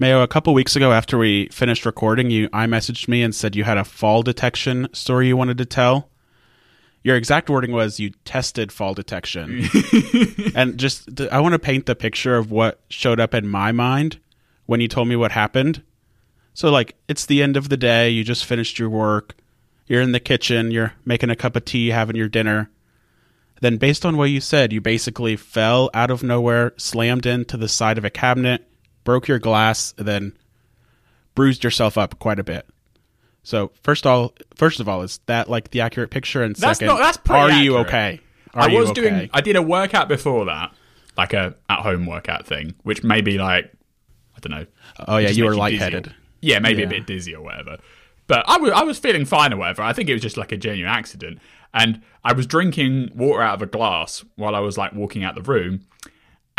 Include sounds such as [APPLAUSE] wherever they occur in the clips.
Mayo, a couple weeks ago after we finished recording, you iMessaged me and said you had a fall detection story you wanted to tell. Your exact wording was you tested fall detection. [LAUGHS] and just I want to paint the picture of what showed up in my mind when you told me what happened. So like it's the end of the day, you just finished your work, you're in the kitchen, you're making a cup of tea, having your dinner. Then based on what you said, you basically fell out of nowhere, slammed into the side of a cabinet, broke your glass, and then bruised yourself up quite a bit. So first all, first of all, is that like the accurate picture? And That's second, not- that's pretty are you okay? Are I you was okay? doing. I did a workout before that, like a at home workout thing, which maybe like I don't know. Oh yeah, you were lightheaded. or- Yeah, maybe Yeah. a bit dizzy or whatever. But I was I was feeling fine or whatever. I think it was just like a genuine accident, and I was drinking water out of a glass while I was like walking out the room,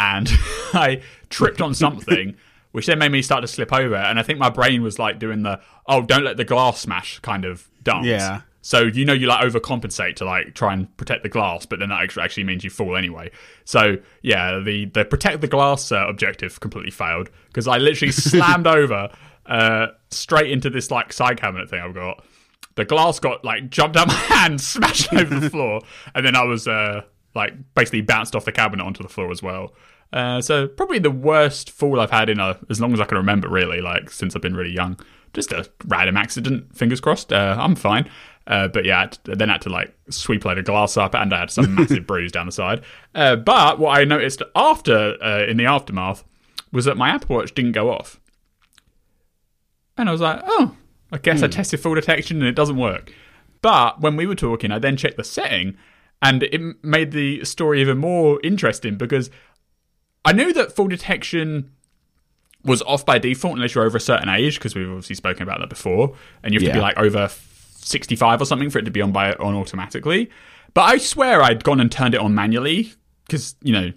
and [LAUGHS] I tripped on something. [LAUGHS] Which then made me start to slip over, and I think my brain was like doing the "oh, don't let the glass smash" kind of dance. Yeah. So you know you like overcompensate to like try and protect the glass, but then that actually means you fall anyway. So yeah, the the protect the glass uh, objective completely failed because I literally [LAUGHS] slammed over uh, straight into this like side cabinet thing I've got. The glass got like jumped out my hand, smashed over the floor, and then I was uh, like basically bounced off the cabinet onto the floor as well. Uh, so probably the worst fall I've had in a, as long as I can remember, really, like since I've been really young. Just a random accident. Fingers crossed. Uh, I'm fine. Uh, but yeah, I then I had to like sweep a load of glass up, and I had some [LAUGHS] massive bruise down the side. Uh, but what I noticed after, uh, in the aftermath, was that my Apple Watch didn't go off, and I was like, oh, I guess I tested fall detection and it doesn't work. But when we were talking, I then checked the setting, and it made the story even more interesting because I knew that fall detection was off by default unless you're over a certain age, because we've obviously spoken about that before, and you have to be like over 65 or something for it to be on by on automatically. But I swear I'd gone and turned it on manually because you know,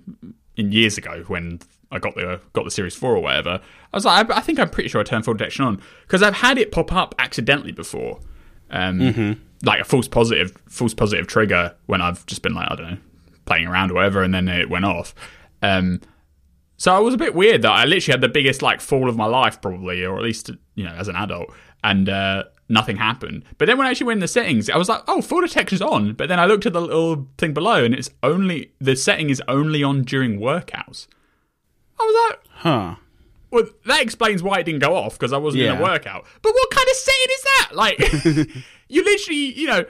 in years ago when I got the got the Series Four or whatever, I was like, I, I think I'm pretty sure I turned fall detection on because I've had it pop up accidentally before, um, like a false positive false positive trigger when I've just been like I don't know playing around or whatever, and then it went off. Um, so I was a bit weird that I literally had the biggest like fall of my life, probably, or at least you know as an adult, and uh, nothing happened. But then when I actually went in the settings, I was like, oh, fall detection's on. But then I looked at the little thing below, and it's only the setting is only on during workouts. I was like, Huh. well, that explains why it didn't go off because I wasn't in a workout. But what kind of setting is that? Like, [LAUGHS] [LAUGHS] you literally, you know.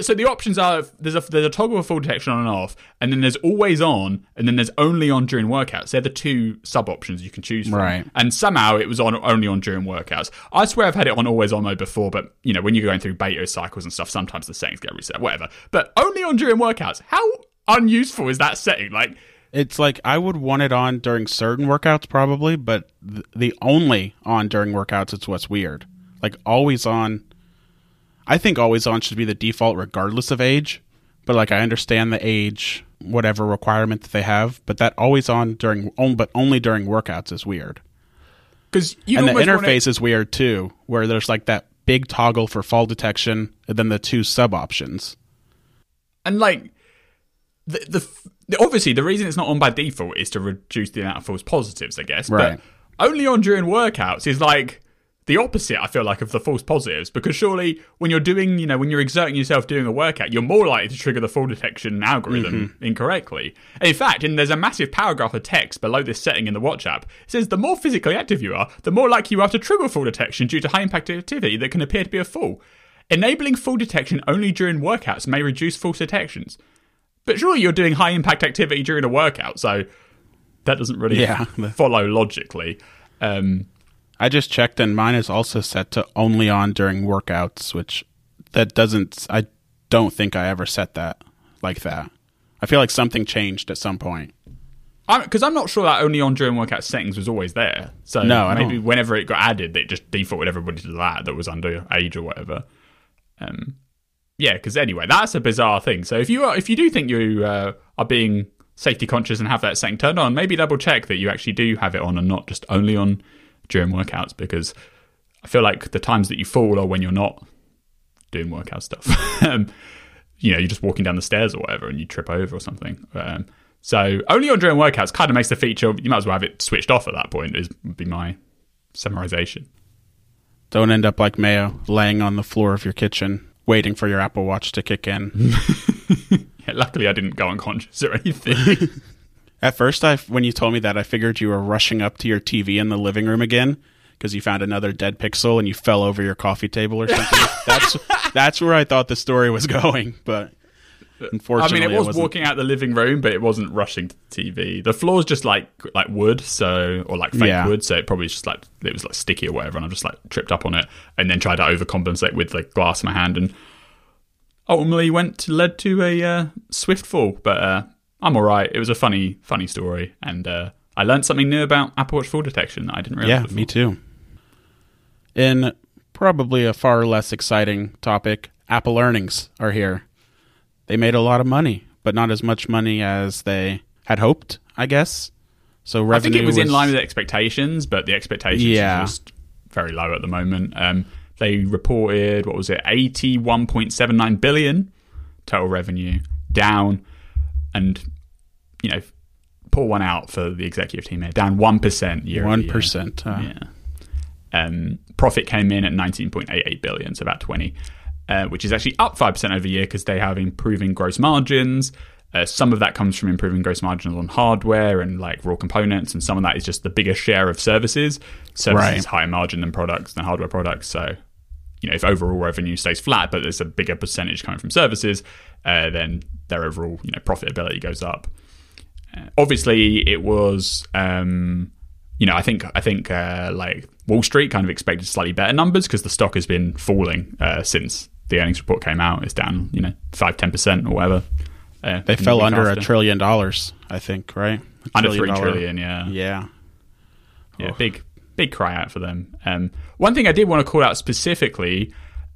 So the options are there's a there's a toggle for fall detection on and off, and then there's always on, and then there's only on during workouts. They're the two sub options you can choose from. Right. And somehow it was on only on during workouts. I swear I've had it on always on mode before, but you know when you're going through beta cycles and stuff, sometimes the settings get reset, whatever. But only on during workouts. How unuseful is that setting? Like, It's like I would want it on during certain workouts, probably, but th- the only on during workouts it's what's weird. Like always on. I think always on should be the default regardless of age, but like I understand the age whatever requirement that they have, but that always on during on, but only during workouts is weird. because you and the almost want it- interface is weird too, where there's like that big toggle for fall detection and then the two sub options. and like the, the the obviously the reason it's not on by default is to reduce the amount of false positives, I guess. Right. But only on during workouts is like the opposite. I feel like of the false positives because surely when you're doing, you know, when you're exerting yourself doing a workout, you're more likely to trigger the fall detection algorithm incorrectly. And in fact, and there's a massive paragraph of text below this setting in the Watch app. It says the more physically active you are, the more likely you are to trigger fall detection due to high impact activity that can appear to be a fall. Enabling fall detection only during workouts may reduce false detections. But surely you're doing high impact activity during a workout, so that doesn't really Yeah. follow logically. Um, I just checked and mine is also set to only on during workouts, which that doesn't I don't think I ever set that like that. I feel like something changed at some point. because I'm not sure that only on during workout settings was always there. So No, I maybe don't. whenever it got added, it just defaulted everybody to that that was under age or whatever. Um, yeah, because anyway, that's a bizarre thing. So if you are, if you do think you uh, are being safety conscious and have that setting turned on, maybe double check that you actually do have it on and not just only on during workouts. Because I feel like the times that you fall are when you're not doing workout stuff. [LAUGHS] um, you know, you're just walking down the stairs or whatever and you trip over or something. Um, so only on during workouts kind of makes the feature. You might as well have it switched off at that point. Is would be my summarization. Don't end up like Mayo, laying on the floor of your kitchen, waiting for your Apple Watch to kick in. [LAUGHS] Yeah, luckily, I didn't go unconscious or anything. [LAUGHS] At first, I when you told me that, I figured you were rushing up to your TV in the living room again because you found another dead pixel and you fell over your coffee table or something. [LAUGHS] that's that's where I thought the story was going, but unfortunately, I mean, it was wasn't. walking out the living room, but it wasn't rushing to the TV. The floor's just like like wood, so or like fake Yeah. wood, so it probably just like it was like sticky or whatever, and I just like tripped up on it, and then tried to overcompensate with the glass in my hand, and ultimately went to, led to a uh, swift fall. But uh, I'm all right. It was a funny funny story, and uh, I learned something new about Apple Watch fall detection that I didn't realize. Yeah, before. me too. In probably a far less exciting topic, Apple earnings are here. They made a lot of money, but not as much money as they had hoped, I guess. So I think it was, in line with expectations, but the expectations Yeah. are just very low at the moment. Um, they reported what was it, eighty one point seven nine billion total revenue, down, and you know, pull one out for the executive team here, down one percent year. one percent. Uh, Yeah. Um, profit came in at 19.88 billion, so about 20, uh, which is actually up 5% over year because they have improving gross margins. Uh, some of that comes from improving gross margins on hardware and like raw components, and some of that is just the bigger share of services. Services Right. higher margin than products than hardware products. So, you know, if overall revenue stays flat, but there's a bigger percentage coming from services, uh, then their overall you know profitability goes up. Uh, obviously, it was. Um, you know, I think I think uh, like Wall Street kind of expected slightly better numbers because the stock has been falling uh, since the earnings report came out. It's down, you know, five ten percent or whatever. Uh, They in the fell under after. a trillion dollars, I think, right? A under trillion three dollar- trillion. Yeah, Yeah. yeah, big big cry out for them. Um, one thing I did want to call out specifically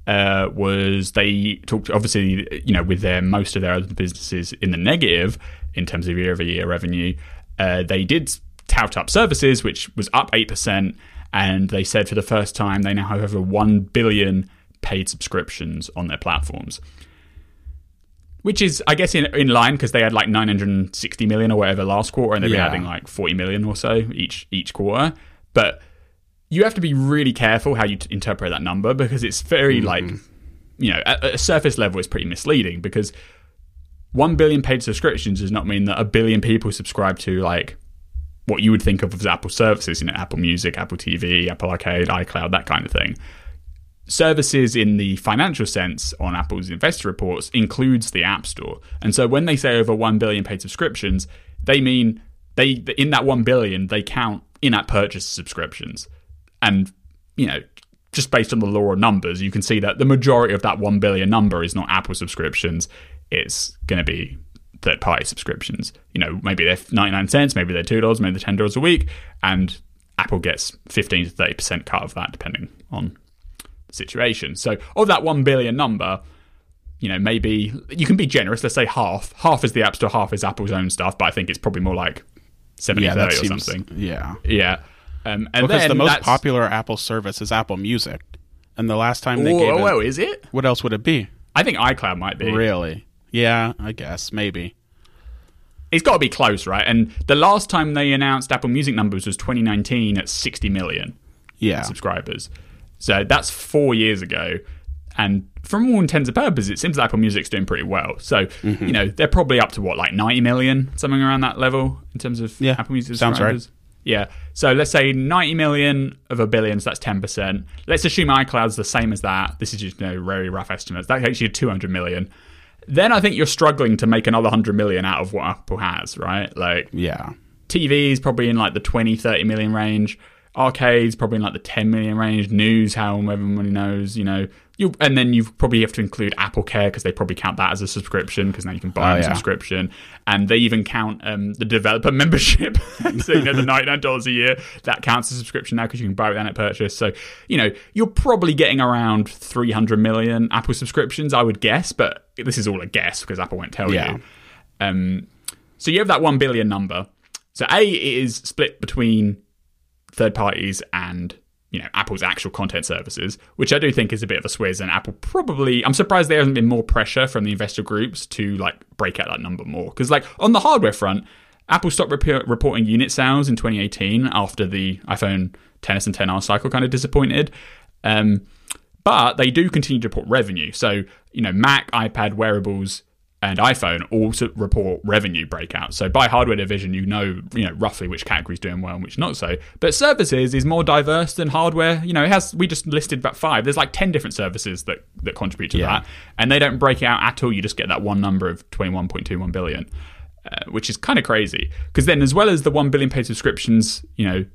uh, was they talked obviously you know with their most of their other businesses in the negative in terms of year over year revenue. Uh, they did tout up services, which was up eight percent, and they said for the first time they now have over one billion paid subscriptions on their platforms. Which is, I guess, in, in line because they had like 960 million or whatever last quarter, and they've been adding like 40 million or so each each quarter. But you have to be really careful how you t- interpret that number because it's very mm-hmm. like, you know, at, a surface level, it's pretty misleading because one billion paid subscriptions does not mean that a billion people subscribe to like what you would think of as Apple services, you know, Apple Music, Apple TV, Apple Arcade, iCloud, that kind of thing services in the financial sense on Apple's investor reports includes the App Store. And so when they say over 1 billion paid subscriptions, they mean they in that 1 billion they count in-app purchase subscriptions. And you know, just based on the law of numbers, you can see that the majority of that 1 billion number is not Apple subscriptions, it's going to be third party subscriptions. You know, maybe they're 99 cents, maybe they're $2, maybe they're $10 a week and Apple gets 15 to 30% cut of that depending on the situation. So of that 1 billion number, you know, maybe you can be generous. Let's say half. Half is the App Store, half is Apple's own stuff, but I think it's probably more like 70 Yeah, that 30 or seems. something. Yeah. Yeah. Um, and Because then the most popular Apple service is Apple Music. And the last time they Oh, gave it, well, is it? what else would it be? I think iCloud might be. Really? Yeah, I guess. Maybe. It's got to be close, right? And the last time they announced Apple Music numbers was 2019 at 60 million. Yeah. subscribers. So that's four years ago. And from all intents and purposes, it seems like Apple Music's doing pretty well. So, Mm-hmm. you know, they're probably up to what, like 90 million, something around that level in terms of Yeah, Apple Music sounds right. subscribers. Yeah. So let's say 90 million of a billion, so that's 10%. Let's assume iCloud's the same as that. This is just, you know, very rough estimates. That takes you to 200 million. Then I think you're struggling to make another 100 million out of what Apple has, right? Like, Yeah. TVs probably in like the 20, 30 million range. Arcades probably in like the 10 million range. News, how everybody knows, you know. You, and then you probably have to include Apple Care because they probably count that as a subscription because now you can buy Oh, a yeah. subscription. And they even count um, the developer [LAUGHS] membership. [LAUGHS] so, you know, the [LAUGHS] $99 a year, that counts as a subscription now because you can buy it without a purchase. So, you know, you're probably getting around 300 million Apple subscriptions, I would guess. But this is all a guess because Apple won't tell Yeah. you. Um, so you have that 1 billion number. So A it is split between third parties and you know Apple's actual content services, which I do think is a bit of a swizz. And Apple probably, I'm surprised there hasn't been more pressure from the investor groups to like break out that number more. Because like on the hardware front, Apple stopped rep- reporting unit sales in 2018 after the iPhone XS and XR cycle kind of disappointed. Um, but they do continue to report revenue. So, you know, Mac, iPad, wearables, and iPhone also report revenue breakouts. So by hardware division, you know, you know roughly which category is doing well and which not so. But services is more diverse than hardware. You know, it has. We just listed about five. There's like ten different services that that contribute to Yeah. that, and they don't break it out at all. You just get that one number of twenty one point two one billion. Uh, which is kind of crazy because then, as well as the one billion paid subscriptions, you know,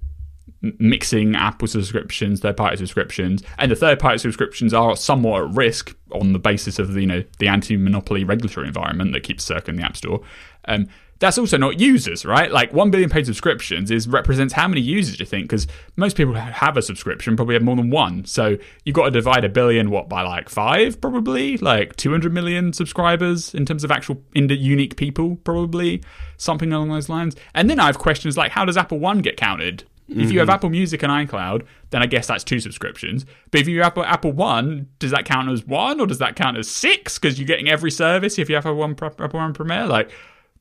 mixing Apple subscriptions, third party subscriptions, and the third party subscriptions are somewhat at risk on the basis of the, you know the anti monopoly regulatory environment that keeps circling the App Store. Um, that's also not users, right? Like one billion paid subscriptions is represents how many users do you think? Because most people have a subscription probably have more than one. So you've got to divide a billion what by like five, probably like two hundred million subscribers in terms of actual unique people, probably something along those lines. And then I have questions like, how does Apple One get counted? If you have Apple Music and iCloud, then I guess that's two subscriptions. But if you have Apple, Apple One, does that count as one or does that count as six? Because you're getting every service if you have Apple One, Pro- Apple One Premier. Like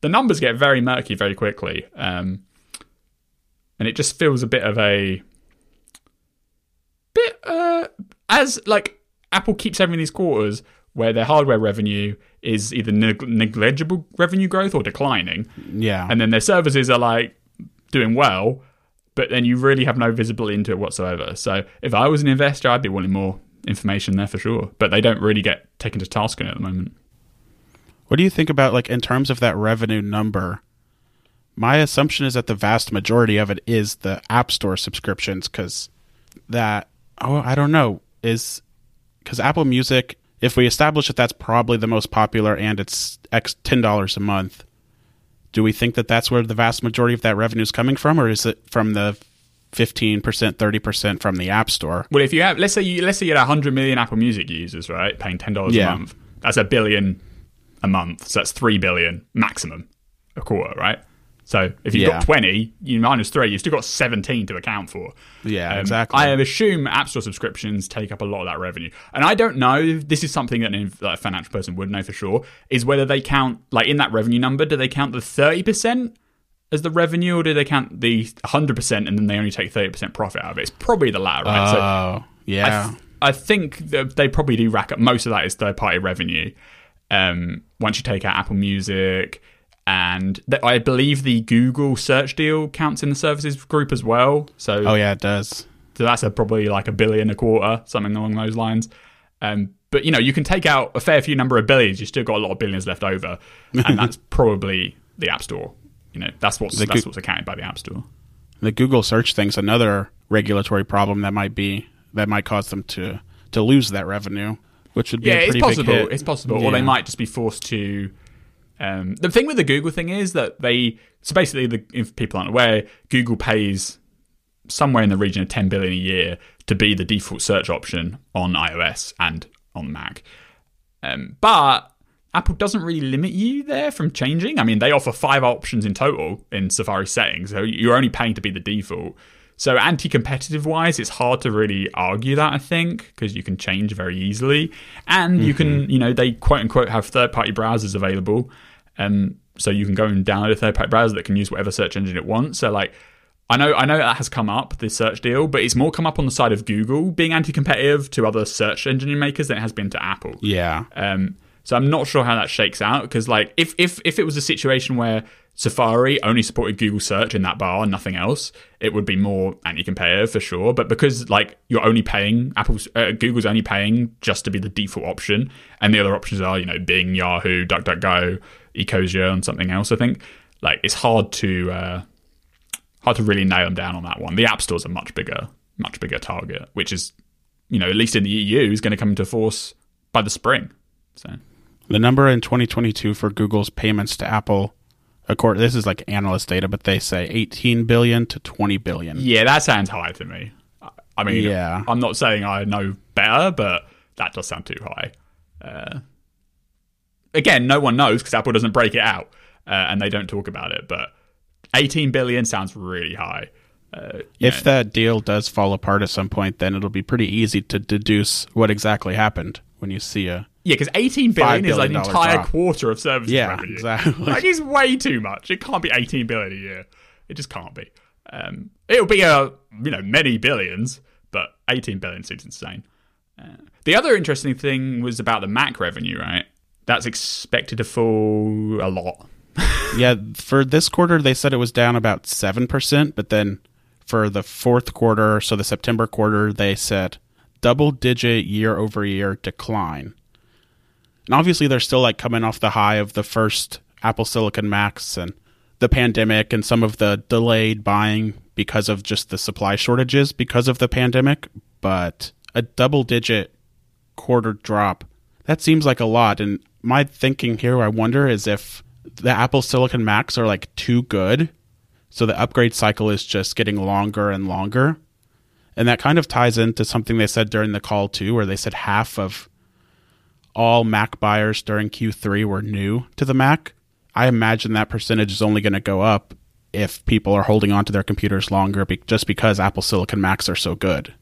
the numbers get very murky very quickly, um, and it just feels a bit of a bit uh, as like Apple keeps having these quarters where their hardware revenue is either neg- negligible revenue growth or declining Yeah. and then their services are like doing well, but then you really have no visibility into it whatsoever. So if I was an investor, I'd be wanting more information there for sure. But they don't really get taken to task on it at the moment. What do you think about like in terms of that revenue number? My assumption is that the vast majority of it is the App Store subscriptions because that oh I don't know is because Apple Music if we establish that that's probably the most popular and it's X ten dollars a month, do we think that that's where the vast majority of that revenue is coming from, or is it from the fifteen percent, thirty percent from the App Store? Well, if you have, let's say you let's say you had hundred million Apple Music users, right, paying ten dollars Yeah. a month, that's a billion a month. So that's three billion maximum a quarter, right? So if you've Yeah. got twenty, you minus three, you've still got seventeen to account for. Yeah, Um, exactly. I assume App Store subscriptions take up a lot of that revenue, and I don't know. This is something that a financial person would know for sure. Is whether they count like in that revenue number, do they count the thirty percent as the revenue, or do they count the hundred percent and then they only take thirty percent profit out of it? It's probably the latter, right? so Oh, yeah. I, th- I think they probably do rack up most of that is third party revenue. Um, once you take out Apple Music, and th- I believe the Google search deal counts in the services group as well. So, oh, yeah, it does. so that's a, probably like a billion a quarter, something along those lines. Um, but you know, you can take out a fair few number of billions. You still got a lot of billions left over, and that's [LAUGHS] probably the App Store. You know, that's what's The that's Goo- what's accounted by the App Store. the Google search thing's another regulatory problem that might be that might cause them to to lose that revenue, which would be yeah, a it's possible. It's possible, or they might just be forced to. Um, the thing with the Google thing is that they so basically, the, if people aren't aware, Google pays somewhere in the region of ten billion a year to be the default search option on iOS and on Mac. Um, but Apple doesn't really limit you there from changing. I mean, they offer five options in total in Safari settings, so you're only paying to be the default. So, anti competitive wise, it's hard to really argue that, I think, because you can change very easily. And you can, you know, they quote unquote have third party browsers available. Um, so you can go and download a third party browser that can use whatever search engine it wants. So, like, I know, I know that has come up this search deal, but it's more come up on the side of Google being anti-competitive to other search engine makers than it has been to Apple. Yeah, Um, so I'm not sure how that shakes out because, like, if if if it was a situation where Safari only supported Google search in that bar and nothing else, it would be more anti-competitive for sure. But because like you're only paying Apple's uh, Google's only paying just to be the default option, and the other options are you know Bing, Yahoo, DuckDuckGo, Ecosia, and something else. I think like it's hard to uh, hard to really nail them down on that one. The App Store's a much bigger much bigger target, which is you know at least in the EU is going to come into force by the spring. So. the number in 2022 for Google's payments to Apple, according this is like analyst data, but they say 18 billion to 20 billion. Yeah, that sounds high to me. I mean, Yeah. I'm not saying I know better, but that does sound too high. Uh, again, no one knows because Apple doesn't break it out uh, and they don't talk about it. But 18 billion sounds really high. Uh, If know, that deal does fall apart at some point, then it'll be pretty easy to deduce what exactly happened when you see a yeah, because 18 billion is like an entire drop. quarter of services yeah revenue. exactly. Like, it's way too much. It can't be 18 billion a year. It just can't be. Um, it'll be a you know many billions, but 18 billion seems insane. Uh, the other interesting thing was about the Mac revenue, right? That's expected to fall a lot. [LAUGHS] yeah, for this quarter they said it was down about seven percent, but then for the fourth quarter, so the September quarter, they said double digit year over year decline. And obviously they're still like coming off the high of the first Apple Silicon Macs and the pandemic and some of the delayed buying because of just the supply shortages because of the pandemic, but a double digit quarter drop, that seems like a lot. And my thinking here, I wonder, is if the Apple Silicon Macs are like too good. So the upgrade cycle is just getting longer and longer. And that kind of ties into something they said during the call too, where they said half of all Mac buyers during Q3 were new to the Mac. I imagine that percentage is only going to go up if people are holding on to their computers longer be- just because Apple Silicon Macs are so good.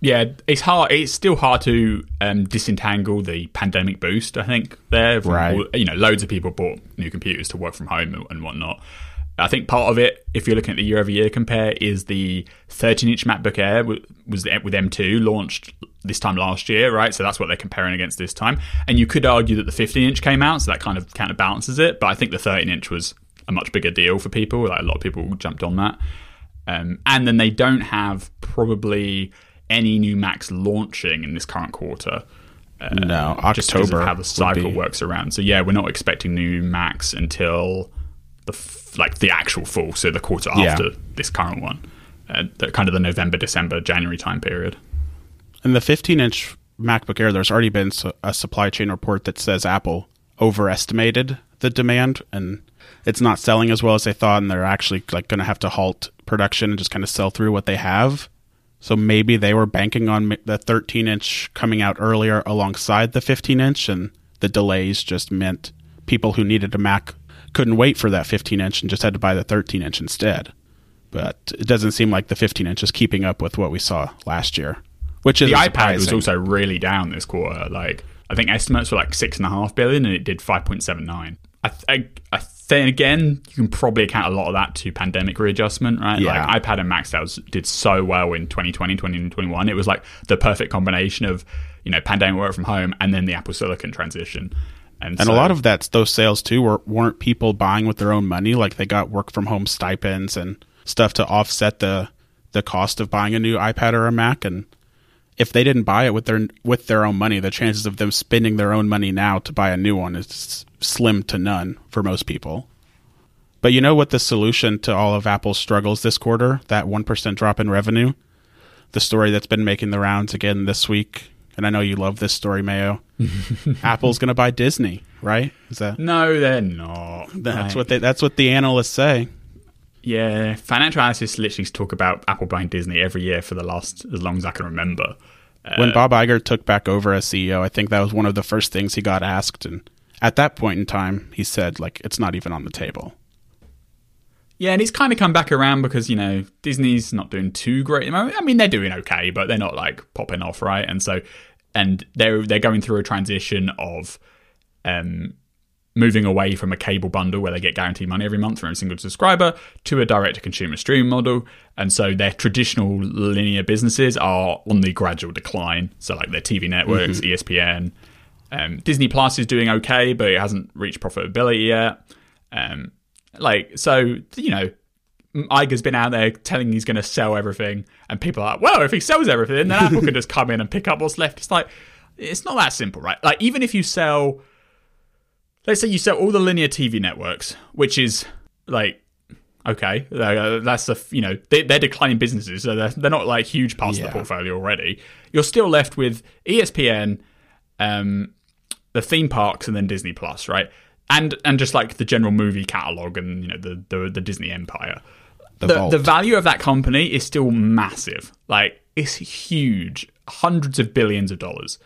Yeah, it's hard. It's still hard to um, disentangle the pandemic boost. I think there, right? you know, loads of people bought new computers to work from home and whatnot. I think part of it, if you're looking at the year over year compare, is the 13 inch MacBook Air was with M2 launched this time last year, right? So that's what they're comparing against this time. And you could argue that the 15 inch came out, so that kind of counterbalances it. But I think the 13 inch was a much bigger deal for people. Like a lot of people jumped on that. Um, and then they don't have probably any new Macs launching in this current quarter. Uh, no, October. Just because of how the cycle be... works around. So yeah, we're not expecting new Macs until the like the actual fall, so the quarter yeah. after this current one, uh, the, kind of the November, December, January time period. And the 15 inch MacBook Air, there's already been a supply chain report that says Apple overestimated the demand and it's not selling as well as they thought, and they're actually like going to have to halt production and just kind of sell through what they have. So maybe they were banking on the 13 inch coming out earlier alongside the 15 inch, and the delays just meant people who needed a Mac couldn't wait for that 15 inch and just had to buy the 13 inch instead. But it doesn't seem like the 15 inch is keeping up with what we saw last year, which is the iPad was also really down this quarter. Like I think estimates were like six and a half billion, and it did 5.79. I, I, I then again, you can probably account a lot of that to pandemic readjustment, right? Yeah. Like iPad and Mac sales did so well in 2020, 2021. It was like the perfect combination of, you know, pandemic work from home and then the Apple Silicon transition. And, and so, a lot of that's those sales too were, weren't people buying with their own money. Like they got work from home stipends and stuff to offset the the cost of buying a new iPad or a Mac. And if they didn't buy it with their with their own money, the chances of them spending their own money now to buy a new one is slim to none for most people. But you know what the solution to all of Apple's struggles this quarter? That 1% drop in revenue? The story that's been making the rounds again this week. And I know you love this story, Mayo. [LAUGHS] Apple's going to buy Disney, right? Is that No, they're not. That's what they that's what the analysts say. Yeah, financial analysts literally talk about Apple buying Disney every year for the last as long as I can remember. When Bob Iger took back over as CEO, I think that was one of the first things he got asked and at that point in time, he said like it's not even on the table. Yeah, and he's kind of come back around because you know Disney's not doing too great. I mean, they're doing okay, but they're not like popping off, right? And so, and they're they're going through a transition of um, moving away from a cable bundle where they get guaranteed money every month from every single subscriber to a direct to consumer streaming model. And so their traditional linear businesses are on the gradual decline. So like their TV networks, mm-hmm. ESPN, um, Disney Plus is doing okay, but it hasn't reached profitability yet. Um, like so, you know, Iger's been out there telling he's going to sell everything, and people are like, "Well, if he sells everything, then Apple can [LAUGHS] just come in and pick up what's left." It's like it's not that simple, right? Like even if you sell, let's say you sell all the linear TV networks, which is like okay, uh, that's the you know they, are declining businesses, so they're, they're not like huge parts yeah. of the portfolio already. You're still left with ESPN, um, the theme parks and then Disney Plus, right? And and just like the general movie catalog and you know the the, the Disney empire. The, the, the value of that company is still massive. Like it's huge, hundreds of billions of dollars.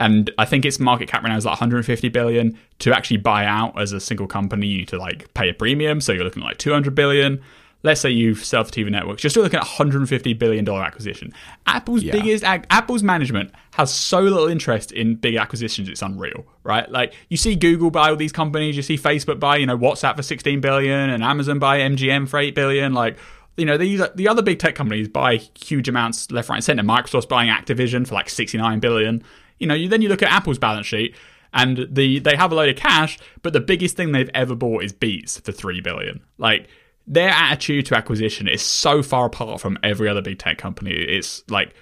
And I think its market cap right now is like 150 billion. To actually buy out as a single company, you need to like pay a premium, so you're looking at like 200 billion. let's say you sell for TV networks, you're still looking at 150 billion dollar acquisition. Apple's Yeah. biggest ac- Apple's management has so little interest in big acquisitions, it's unreal, right? Like you see Google buy all these companies, you see Facebook buy, you know, WhatsApp for 16 billion, and Amazon buy MGM for 8 billion, like. You know, these the other big tech companies buy huge amounts left, right, and center. Microsoft's buying Activision for like 69 billion. You know, you, then you look at Apple's balance sheet, and the they have a load of cash, but the biggest thing they've ever bought is Beats for three billion. Like their attitude to acquisition is so far apart from every other big tech company. It's like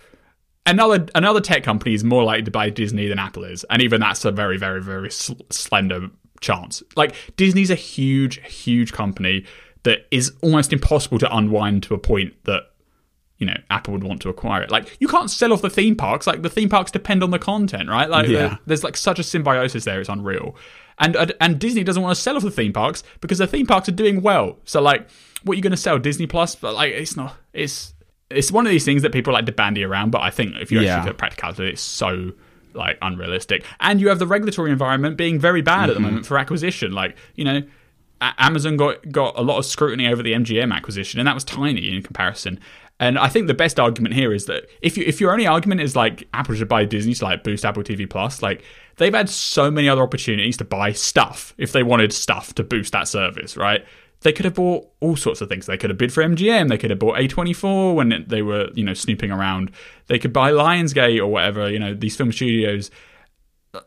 another another tech company is more likely to buy Disney than Apple is, and even that's a very very very sl- slender chance. Like Disney's a huge huge company that is almost impossible to unwind to a point that you know Apple would want to acquire it. Like you can't sell off the theme parks. Like the theme parks depend on the content, right? Like Yeah. there- there's like such a symbiosis there. It's unreal. And and- Disney doesn't want to sell off the theme parks because the theme parks are doing well. So like, what are you going to sell Disney Plus? But like, it's not. It's it's one of these things that people like to bandy around. But I think if you Yeah. actually look at practicality, it's so like unrealistic. And you have the regulatory environment being very bad at the mm-hmm. moment for acquisition. Like you know. Amazon got got a lot of scrutiny over the MGM acquisition, and that was tiny in comparison. And I think the best argument here is that if you if your only argument is like Apple should buy Disney to like boost Apple TV Plus, like they've had so many other opportunities to buy stuff if they wanted stuff to boost that service, right? They could have bought all sorts of things. They could have bid for MGM. They could have bought A24 when they were, you know, snooping around. They could buy Lionsgate or whatever, you know, these film studios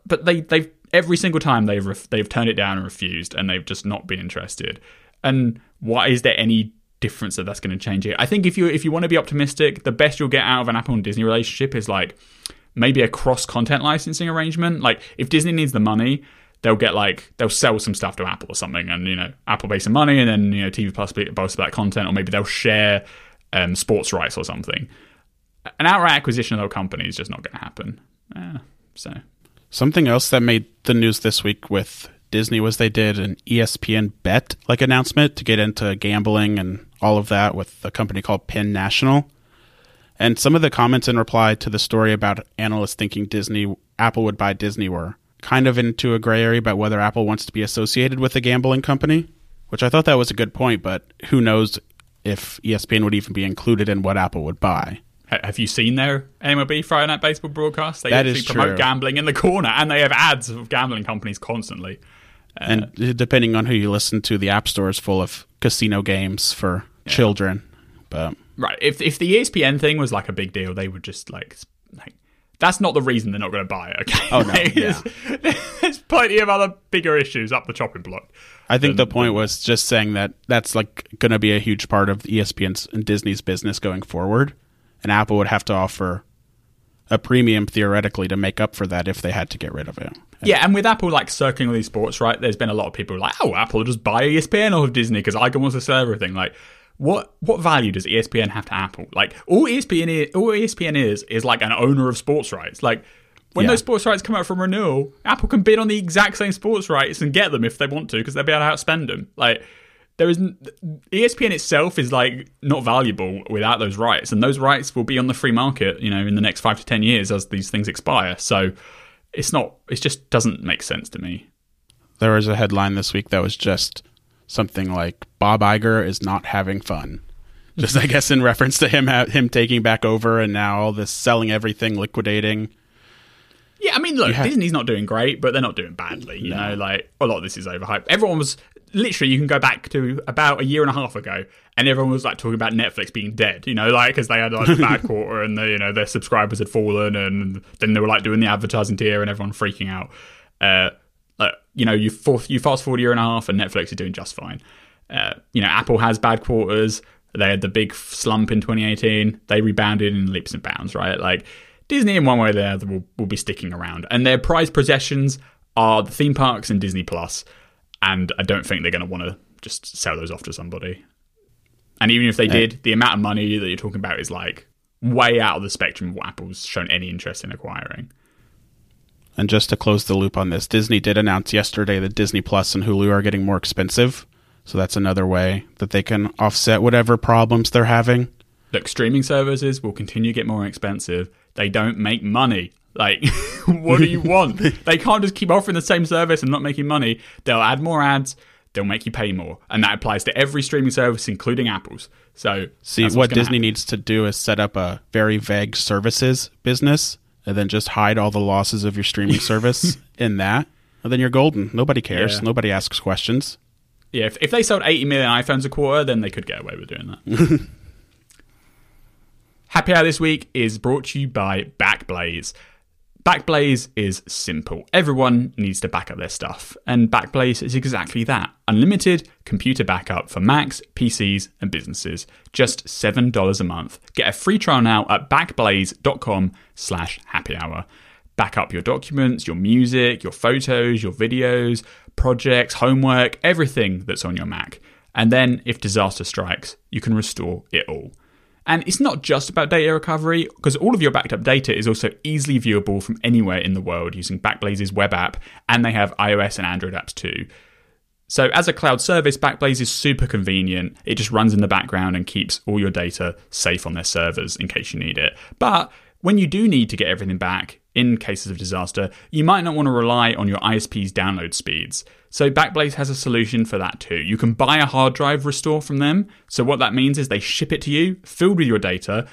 but they they've every single time they've ref, they've turned it down and refused, and they've just not been interested. And why is there any difference that that's going to change it? I think if you if you want to be optimistic, the best you'll get out of an Apple and Disney relationship is like maybe a cross content licensing arrangement. Like if Disney needs the money. They'll get like they'll sell some stuff to Apple or something, and you know Apple pays some money, and then you know TV Plus boasts that content, or maybe they'll share um, sports rights or something. An outright acquisition of those company is just not going to happen. Eh, so Something else that made the news this week with Disney was they did an ESPN bet like announcement to get into gambling and all of that with a company called Penn National. And some of the comments in reply to the story about analysts thinking Disney Apple would buy Disney were kind of into a gray area about whether Apple wants to be associated with a gambling company, which I thought that was a good point, but who knows if ESPN would even be included in what Apple would buy. Ha- Have you seen their MLB Friday Night Baseball broadcast? They That actually promote true. gambling in the corner, and they have ads of gambling companies constantly. Uh, and depending on who you listen to, the App Store is full of casino games for children. But Right. If if the ESPN thing was like a big deal, they would just like like that's not the reason they're not going to buy it. Okay. Oh, no, [LAUGHS] Like, yeah. there's, there's plenty of other bigger issues up the chopping block. I think Then- the point was just saying that that's like going to be a huge part of ESPN's and Disney's business going forward, and Apple would have to offer a premium theoretically to make up for that if they had to get rid of it. Yeah, and with Apple like circling all these sports, right? There's been a lot of people like, oh, Apple just buy ESPN off of Disney because Iger wants to sell everything. Like, what what value does ESPN have to Apple? Like, all ESPN is, all ESPN is is like an owner of sports rights. Like, when Yeah. those sports rights come out from renewal, Apple can bid on the exact same sports rights and get them if they want to because they'll be able to outspend them. Like. There is ESPN itself is like not valuable without those rights, and those rights will be on the free market, you know, in the next five to ten years as these things expire. So, it's not it just doesn't make sense to me There was a headline this week that was just something like Bob Iger is not having fun. [LAUGHS] Just I guess in reference to him him taking back over and now all this selling everything, liquidating. yeah i mean look disney's not doing great but they're not doing badly you know like a lot of this is overhyped everyone was literally you can go back to about a year and a half ago and everyone was like talking about netflix being dead you know like because they had like a bad [LAUGHS] quarter and the, you know their subscribers had fallen and then they were like doing the advertising tier and everyone freaking out. Uh like, you know you forth, you fast forward a year and a half and netflix is doing just fine. Uh, you know apple has bad quarters. They had the big slump in 2018 they rebounded in leaps and bounds right? Like disney in one way or the other will, will be sticking around. And their prized possessions are the theme parks and disney plus and i don't think they're going to want to just sell those off to somebody and even if they did the amount of money that you're talking about is like way out of the spectrum of what apple's shown any interest in acquiring And just to close the loop on this, Disney did announce yesterday that Disney Plus and Hulu are getting more expensive. So that's another way that they can offset whatever problems they're having. look, streaming services will continue to get more expensive. They don't make money. Like, [LAUGHS] what do you want? [LAUGHS] they can't just keep offering the same service and not making money. They'll add more ads. they'll make you pay more, and that applies to every streaming service, including Apple's. So, See, what Disney happen. needs to do is set up a very vague services business and then just hide all the losses of your streaming [LAUGHS] service in that. And then you're golden. Nobody cares. Yeah. Nobody asks questions. Yeah, if, if they sold 80 million iPhones a quarter, then they could get away with doing that. Happy Hour this week is brought to you by Backblaze. Backblaze is simple. Everyone needs to back up their stuff, and Backblaze is exactly that. Unlimited computer backup for Macs, PCs, and businesses. Just $7 a month. Get a free trial now at backblaze.com slash happy hour. Back up your documents, your music, your photos, your videos, projects, homework, everything that's on your Mac. And then, if disaster strikes, you can restore it all. And it's not just about data recovery, because all of your backed up data is also easily viewable from anywhere in the world using Backblaze's web app, and they have iOS and Android apps too. So, as a cloud service, Backblaze is super convenient. It just runs in the background and keeps all your data safe on their servers in case you need it. But when you do need to get everything back in cases of disaster, you might not want to rely on your ISP's download speeds. So, Backblaze has a solution for that too. You can buy a hard drive restore from them. So, what that means is they ship it to you filled with your data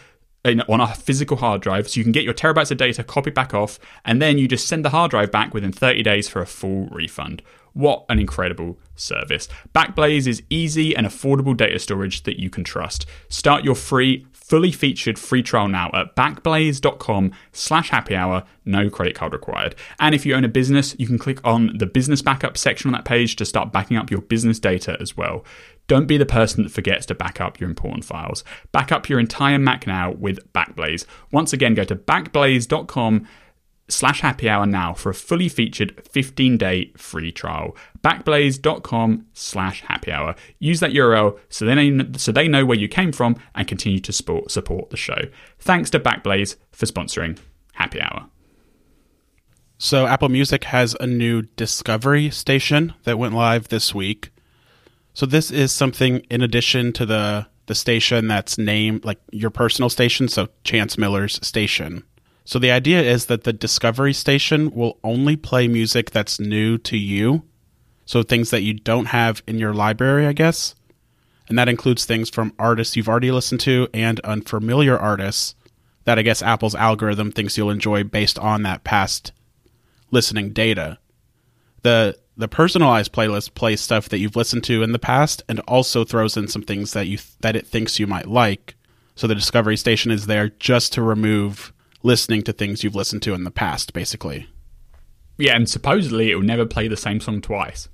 on a physical hard drive, so you can get your terabytes of data copied back off, and then you just send the hard drive back within 30 days for a full refund. What an incredible service. Backblaze is easy and affordable data storage that you can trust. Start your free, fully featured free trial now at backblaze.com slash happy hour, no credit card required. And if you own a business, you can click on the business backup section on that page to start backing up your business data as well. Don't be the person that forgets to back up your important files. Back up your entire Mac now with Backblaze. Once again, go to backblaze.com slash happy hour now for a fully featured 15 day free trial. Backblaze.com slash happy hour. Use that URL so they, know, so they know where you came from and continue to support, support the show. Thanks to Backblaze for sponsoring Happy Hour. So, Apple Music has a new Discovery station that went live this week. So, this is something in addition to the the station that's named like your personal station, so Chance Miller's station. So the idea is that the Discovery station will only play music that's new to you. So things that you don't have in your library, I guess. And that includes things from artists you've already listened to and unfamiliar artists that I guess Apple's algorithm thinks you'll enjoy based on that past listening data. The the personalized playlist plays stuff that you've listened to in the past and also throws in some things that you that it thinks you might like. So the Discovery station is there just to remove listening to things you've listened to in the past, basically. Yeah, and supposedly it will never play the same song twice.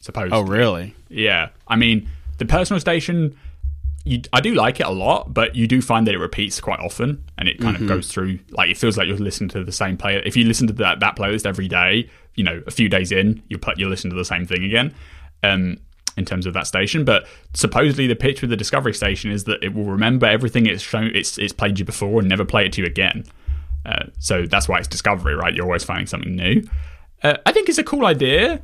Supposedly. Oh, really? Yeah. I mean, the personal station, you, I do like it a lot, but you do find that it repeats quite often and it kind of goes through, like, it feels like you're listening to the same player. If you listen to that, that playlist every day, you know, a few days in, you put, you listen to the same thing again. Um, in terms of that station, but supposedly the pitch with the Discovery Station is that it will remember everything it's shown, it's it's played you before, and never play it to you again. Uh, so that's why it's Discovery, right? You're always finding something new. Uh, I think it's a cool idea,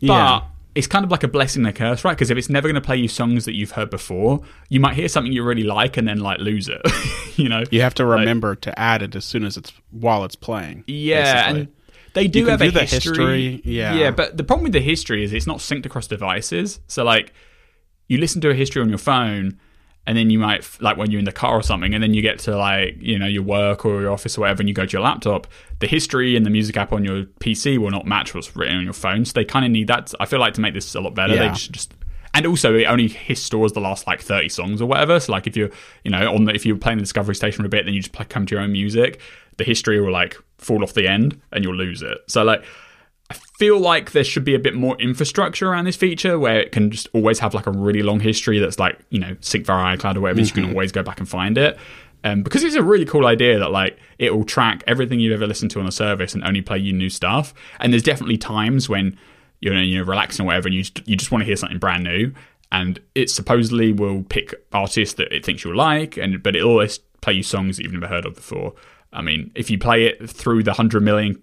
but Yeah. it's kind of like a blessing and a curse, right? Because if it's never going to play you songs that you've heard before, you might hear something you really like and then like lose it. [LAUGHS] you know? You have to remember to add it as soon as it's while it's playing. Yeah, basically. and they do have a the history. history, yeah. yeah, but the problem with the history is it's not synced across devices. So like, you listen to a history on your phone, and then you might like when you're in the car or something, and then you get to like you know your work or your office or whatever, and you go to your laptop. The history and the music app on your PC will not match what's written on your phone. So they kind of need that. I feel like to make this a lot better, they just, just and also it only stores the last like 30 songs or whatever so like if you're you know on the, if you're playing the discovery station for a bit then you just play, come to your own music the history will like fall off the end and you'll lose it so like I feel like there should be a bit more infrastructure around this feature where it can just always have like a really long history that's like, you know, sync via iCloud or whatever, so you can always go back and find it. Um, because it's a really cool idea that like it will track everything you've ever listened to on a service and only play you new stuff. And there's definitely times when you're you know relaxing or whatever, and you just, you just want to hear something brand new, and it supposedly will pick artists that it thinks you'll like, and but it'll always play you songs that you've never heard of before. I mean, if you play it through the hundred million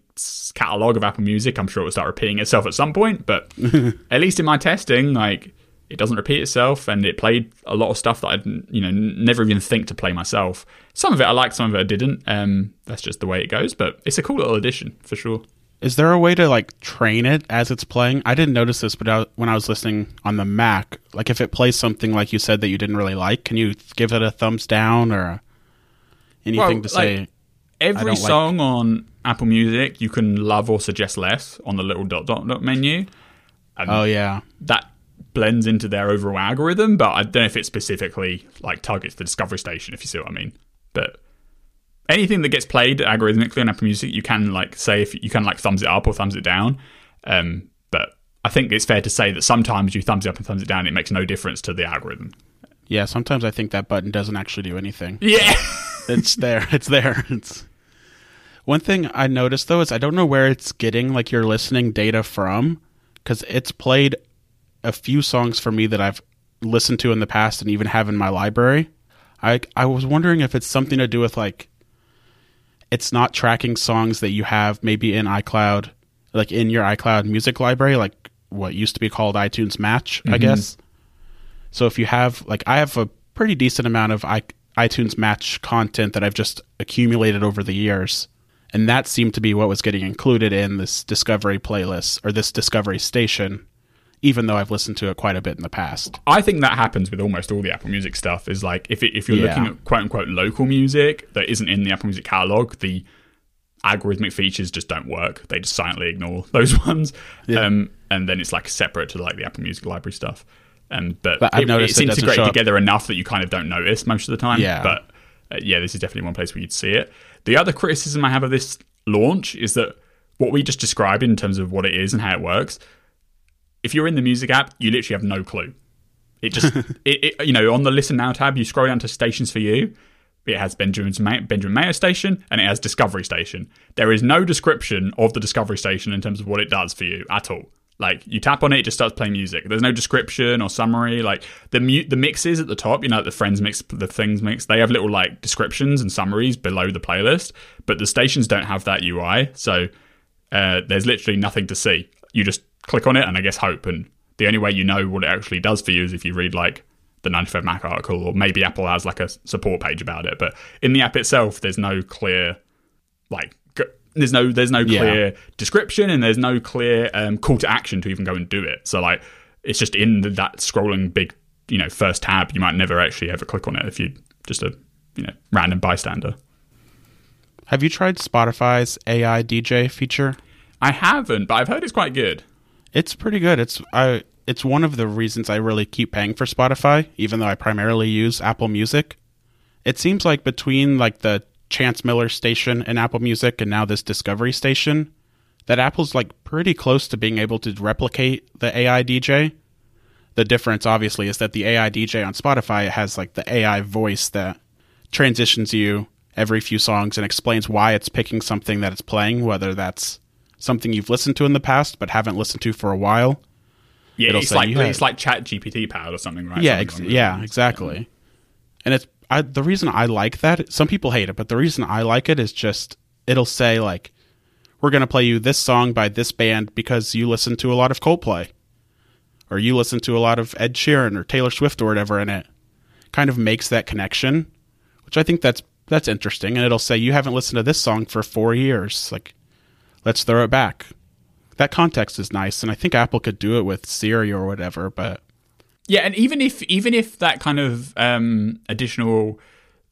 catalog of Apple Music, I'm sure it will start repeating itself at some point. But [LAUGHS] at least in my testing, like it doesn't repeat itself, and it played a lot of stuff that I'd you know never even think to play myself. Some of it I liked, some of it I didn't. Um, that's just the way it goes. But it's a cool little addition for sure. Is there a way to like train it as it's playing? I didn't notice this, but I, when I was listening on the Mac, like if it plays something like you said that you didn't really like, can you give it a thumbs down or anything Well, to say? Every don't like- song on Apple Music you can love or suggest less on the little dot dot dot menu. oh yeah, That blends into their overall algorithm, but I don't know if it specifically like targets the Discovery Station, if you see what I mean. But anything that gets played algorithmically on Apple Music, you can like say if you can like thumbs it up or thumbs it down. Um, but I think it's fair to say that sometimes you thumbs it up and thumbs it down, it makes no difference to the algorithm. yeah. Sometimes I think that button doesn't actually do anything. Yeah. [LAUGHS] it's there. [LAUGHS] It's there. It's one thing I noticed though is I don't know where it's getting like your listening data from because it's played a few songs for me that I've listened to in the past and even have in my library. I I was wondering if it's something to do with like it's not tracking songs that you have maybe in iCloud, like in your iCloud music library, like what used to be called iTunes Match, I mm-hmm. guess. So if you have like I have a pretty decent amount of I, iTunes Match content that I've just accumulated over the years, and that seemed to be what was getting included in this Discovery playlist or this Discovery station, even though I've listened to it quite a bit in the past. I think that happens with almost all the Apple Music stuff. Is like if it, if you're Yeah. looking at quote unquote local music that isn't in the Apple Music catalog, the algorithmic features just don't work. They just silently ignore [LAUGHS] those ones, um, and then it's like separate to like the Apple Music library stuff. Um, but, But it, noticed it's it integrated together enough that you kind of don't notice most of the time. Yeah. but uh, yeah, this is definitely one place where you'd see it. The other criticism I have of this launch is that what we just described in terms of what it is and how it works. If you're in the music app, you literally have no clue. It just, [LAUGHS] it, it, you know, on the listen now tab, you scroll down to stations for you. It has Benjamin's May- Benjamin Mayo station and it has Discovery station. There is no description of the Discovery station in terms of what it does for you at all. Like you tap on it, it just starts playing music. There's no description or summary. Like the mu- the mixes at the top, you know, the friends mix, the things mix. They have little like descriptions and summaries below the playlist, but the stations don't have that UI. So uh, there's literally nothing to see. You just click on it and I guess hope. And the only way you know what it actually does for you is if you read like the 9to5Mac article, or maybe Apple has like a support page about it. But in the app itself, there's no clear like there's no there's no Yeah. clear description and there's no clear um, call to action to even go and do it. So like it's just in the, that scrolling big you know first tab. You might never actually ever click on it if you just a you know random bystander. Have you tried Spotify's AI DJ feature? I haven't, but I've heard it's quite good. It's pretty good. It's I it's one of the reasons I really keep paying for Spotify, even though I primarily use Apple Music. It seems like between like the Chance Miller station in Apple Music and now this Discovery station, that Apple's like pretty close to being able to replicate the AI DJ. The difference obviously is that the AI DJ on Spotify has like the AI voice that transitions you every few songs and explains why it's picking something that it's playing, whether that's something you've listened to in the past but haven't listened to for a while. Yeah, It'll it's like it's like Chat GPT powered or something, right? yeah, Something ex- yeah, lines. exactly. And it's I, the reason I like that. Some people hate it, but the reason I like it is just it'll say like, "We're going to play you this song by this band because you listen to a lot of Coldplay, or you listen to a lot of Ed Sheeran or Taylor Swift or whatever," and it kind of makes that connection, which I think that's that's interesting. And it'll say you haven't listened to this song for four years, like, let's throw it back. That context is nice, and I think Apple could do it with Siri or whatever, but Yeah, and even if even if that kind of um, additional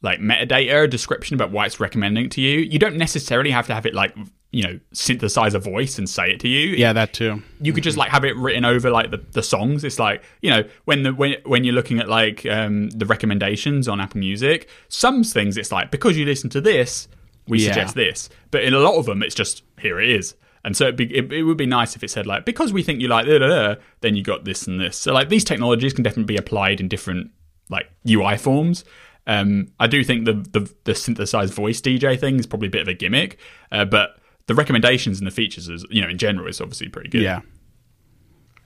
like metadata description about why it's recommending it to you, you don't necessarily have to have it like you know synthesize a voice and say it to you. yeah, that too. you could just like have it written over like the, the songs. It's like you know when the when when you're looking at like um, the recommendations on Apple Music, some things it's like because you listen to this, we Yeah. suggest this. But in a lot of them, it's just here it is. And so be, it, it would be nice if it said like because we think you like da, then you got this and this. So like these technologies can definitely be applied in different like UI forms. Um, I do think the, the the synthesized voice DJ thing is probably a bit of a gimmick, uh, but the recommendations and the features is you know in general is obviously pretty good. Yeah.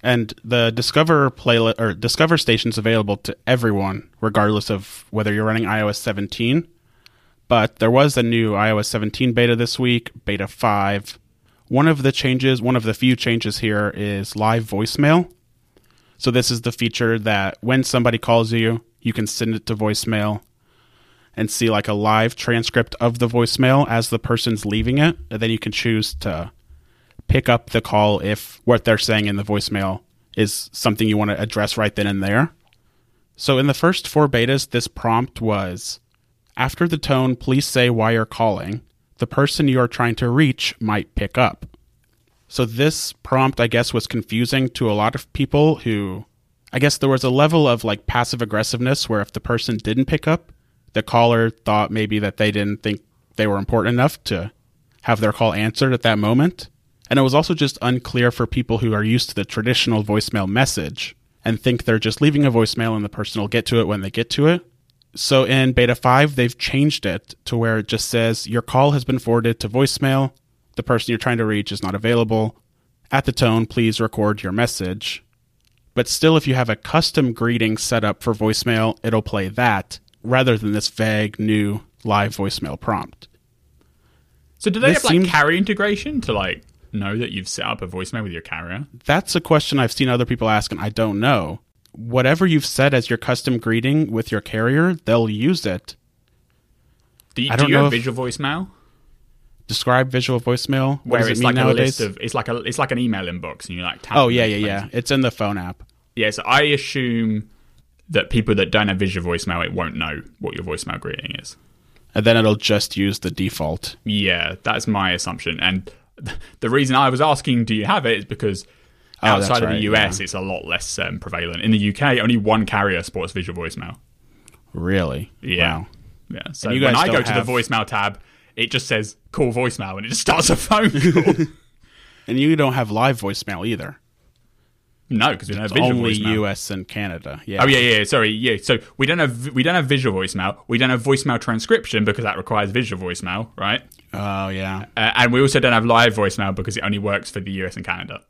And the Discover playlist or Discover station's available to everyone, regardless of whether you're running iOS 17. But there was a new iOS 17 beta this week, beta 5. One of the changes, one of the few changes here is live voicemail. So this is the feature that when somebody calls you, you can send it to voicemail and see like a live transcript of the voicemail as the person's leaving it, and then you can choose to pick up the call if what they're saying in the voicemail is something you want to address right then and there. So in the first four betas, this prompt was after the tone, please say why you're calling. The person you are trying to reach might pick up. So this prompt, I guess, was confusing to a lot of people who, I guess there was a level of like passive aggressiveness where if the person didn't pick up, the caller thought maybe that they didn't think they were important enough to have their call answered at that moment. And it was also just unclear for people who are used to the traditional voicemail message and think they're just leaving a voicemail and the person will get to it when they get to it. So in beta 5, they've changed it to where it just says your call has been forwarded to voicemail the person you're trying to reach is not available. At the tone, please record your message. But still, if you have a custom greeting set up for voicemail, it'll play that rather than this vague new live voicemail prompt. So do they This have like carrier integration to like know that you've set up a voicemail with your carrier? That's a question I've seen other people ask, and I don't know. Whatever you've set as your custom greeting with your carrier, they'll use it. Do you, I do don't you know have visual voicemail? Describe visual voicemail. What Where does it it's mean like nowadays? a list of it's like a it's like an email inbox and you like tap oh yeah, yeah, yeah. things. It's in the phone app. Yeah, so I assume that people that don't have visual voicemail it won't know what your voicemail greeting is. And then it'll just use the default. Yeah, that's my assumption. And [LAUGHS] the reason I was asking, do you have it, is because Oh, outside of right, the US, it's a lot less um, prevalent. In the UK, only one carrier supports visual voicemail. Really? Yeah, Wow. yeah. So you when I go don't to the voicemail tab, it just says call voicemail, and it just [LAUGHS] starts a phone call. [LAUGHS] And you don't have live voicemail either. no, because we don't have visual only voicemail. US and Canada. Yeah. Oh yeah, yeah. Sorry, yeah. So we don't have we don't have visual voicemail. We don't have voicemail transcription because that requires visual voicemail, right? Oh yeah. Uh, and we also don't have live voicemail because it only works for the US and Canada.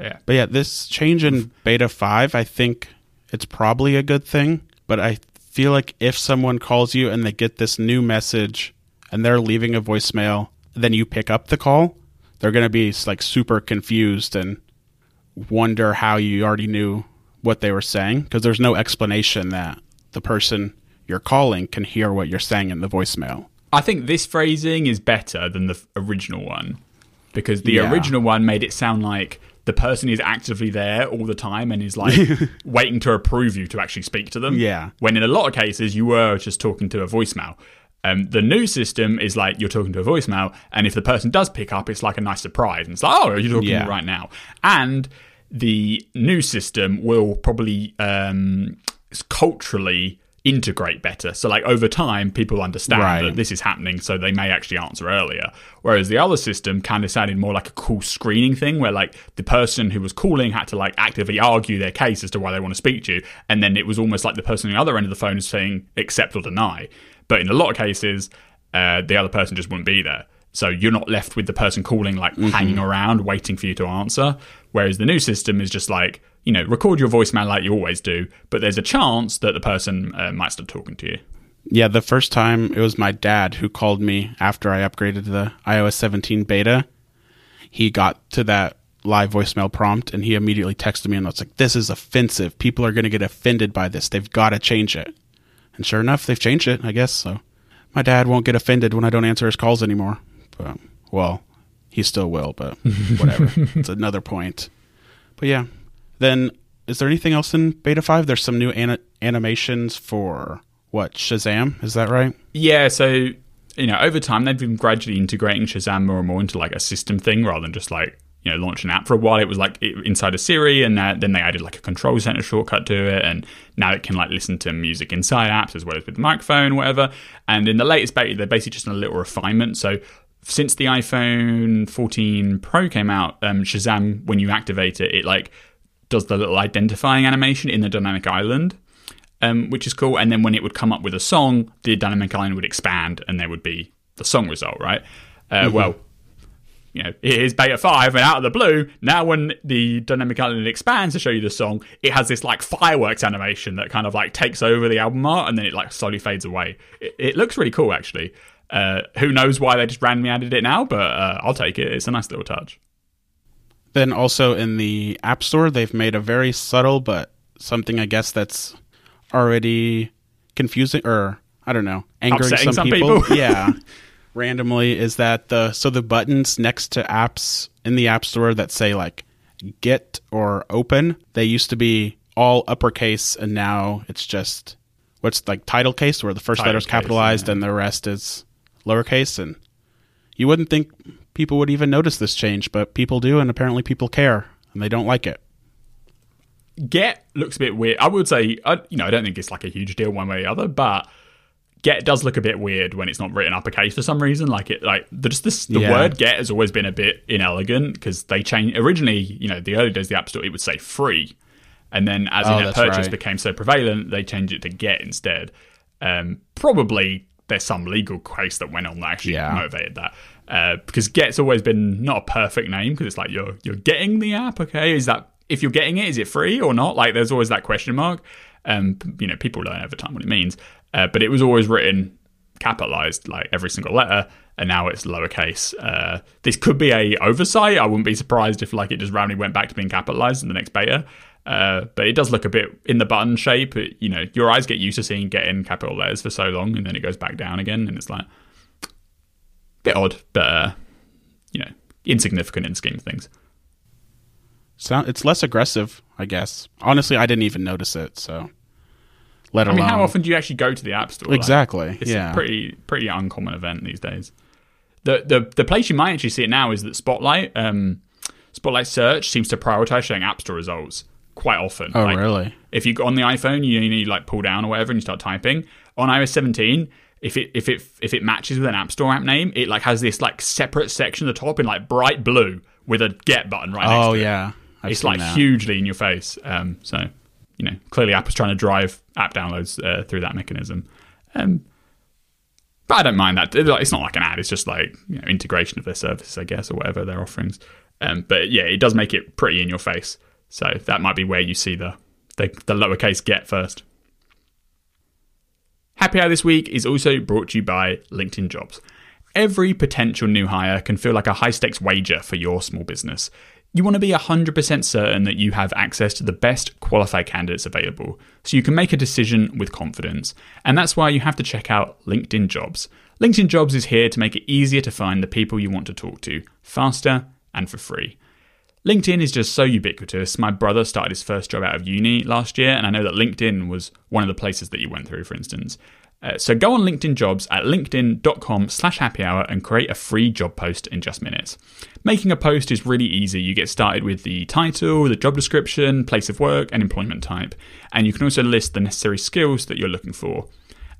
Yeah, But yeah, this change in beta 5, I think it's probably a good thing, but I feel like if someone calls you and they get this new message and they're leaving a voicemail, then you pick up the call, they're going to be like super confused and wonder how you already knew what they were saying because there's no explanation that the person you're calling can hear what you're saying in the voicemail. I think this phrasing is better than the original one because the Yeah. original one made it sound like the person is actively there all the time and is like [LAUGHS] waiting to approve you to actually speak to them. Yeah. When in a lot of cases you were just talking to a voicemail. Um, the new system is like you're talking to a voicemail, and if the person does pick up, it's like a nice surprise. And it's like, oh, you're talking to Yeah. me right now. And the new system will probably um, culturally integrate better. So, like over time, people understand Right. that this is happening, so they may actually answer earlier. Whereas the other system kind of sounded more like a cool screening thing, where like the person who was calling had to like actively argue their case as to why they want to speak to you, and then it was almost like the person on the other end of the phone is saying accept or deny. But in a lot of cases, uh, the other person just wouldn't be there. So you're not left with the person calling, like hanging around, waiting for you to answer. Whereas the new system is just like, you know, record your voicemail like you always do, but there's a chance that the person uh, might start talking to you. Yeah, the first time it was my dad who called me after I upgraded to the iOS 17 beta. He got to that live voicemail prompt and he immediately texted me and was like, This is offensive. People are going to get offended by this. They've got to change it. And sure enough, they've changed it, I guess. So my dad won't get offended when I don't answer his calls anymore. But, well, he still will, but [LAUGHS] whatever. it's another point. But yeah, then is there anything else in beta 5? There's some new ana- animations for what? Shazam? Is that right? Yeah, so you know, over time they've been gradually integrating Shazam more and more into like a system thing rather than just like you know launch an app. For a while, it was like inside of Siri, and that, then they added like a control center shortcut to it, and now it can like listen to music inside apps as well as with the microphone, whatever. And in the latest beta, they're basically just in a little refinement. So since the iPhone 14 Pro came out, um, Shazam when you activate it, it like does the little identifying animation in the dynamic island um, which is cool. And then when it would come up with a song, the dynamic island would expand, and there would be the song result, right? Uh, Well, you know, it is beta five, and out of the blue, now when the dynamic island expands to show you the song, it has this like fireworks animation that kind of like takes over the album art, and then it like slowly fades away. It, it looks really cool, actually. Uh, who knows why they just randomly added it now, but uh, I'll take it. It's a nice little touch. Then also in the App Store, they've made a very subtle but something I guess that's already confusing or I don't know, angering Upsetting some, people. people. [LAUGHS] yeah. [LAUGHS] randomly is that the so the buttons next to apps in the App Store that say like get or open, they used to be all uppercase and now it's just what's like title case where the first letter is capitalized yeah. and the rest is lowercase and you wouldn't think people would even notice this change, but people do and apparently people care and they don't like it. Get looks a bit weird. I would say, I, you know, I don't think it's like a huge deal one way or the other, but get does look a bit weird when it's not written uppercase for some reason. Like it, like the, just this, the Yeah. word get has always been a bit inelegant because they changed originally. You know, the early days of the App Store, it would say free, and then as Oh, in-app purchase right. became so prevalent, they changed it to get instead. Um, probably there's some legal case that went on that actually Yeah. motivated that. Uh, because get's always been not a perfect name because it's like you're you're getting the app, okay? Is that if you're getting it, is it free or not? Like there's always that question mark. Um, you know, people learn over time what it means. Uh, but it was always written capitalized, like every single letter, and now it's lowercase. Uh, this could be a oversight. I wouldn't be surprised if like it just randomly went back to being capitalized in the next beta. Uh, but it does look a bit in the button shape. It- you know, your eyes get used to seeing get in capital letters for so long, and then it goes back down again, and it's like bit odd, but uh, you know, insignificant in the scheme of things. So it's less aggressive, I guess. Honestly, I didn't even notice it, so let I alone mean, how often do you actually go to the app store? Like, Exactly. It's yeah. a pretty pretty uncommon event these days. The the the place you might actually see it now is that Spotlight um, Spotlight Search seems to prioritize showing App Store results quite often. oh, Like, really? If you go on the iPhone, you need like pull down or whatever, and you start typing on iOS 17. If it if it if it matches with an App Store app name, it like has this like separate section at the top in like bright blue with a get button right next Oh, to it yeah. I've it's like that. hugely in your face. Um, so you know, clearly Apple's trying to drive app downloads uh, through that mechanism. Um, but I don't mind that. It's not like an ad. It's just like you know, integration of their services, I guess, or whatever their offerings. Um, but yeah, it does make it pretty in your face. So that might be where you see the the, the lowercase get first. Happy Hour this week is also brought to you by LinkedIn Jobs. Every potential new hire can feel like a high stakes wager for your small business. You want to be 100% certain that you have access to the best qualified candidates available so you can make a decision with confidence. And that's why you have to check out LinkedIn Jobs. LinkedIn Jobs is here to make it easier to find the people you want to talk to faster and for free. LinkedIn is just so ubiquitous. My brother started his first job out of uni last year, and I know that LinkedIn was one of the places that you went through, for instance. Uh, so go on LinkedIn Jobs at linkedin.com slash happy hour and create a free job post in just minutes. Making a post is really easy. You get started with the title, the job description, place of work, and employment type. And you can also list the necessary skills that you're looking for.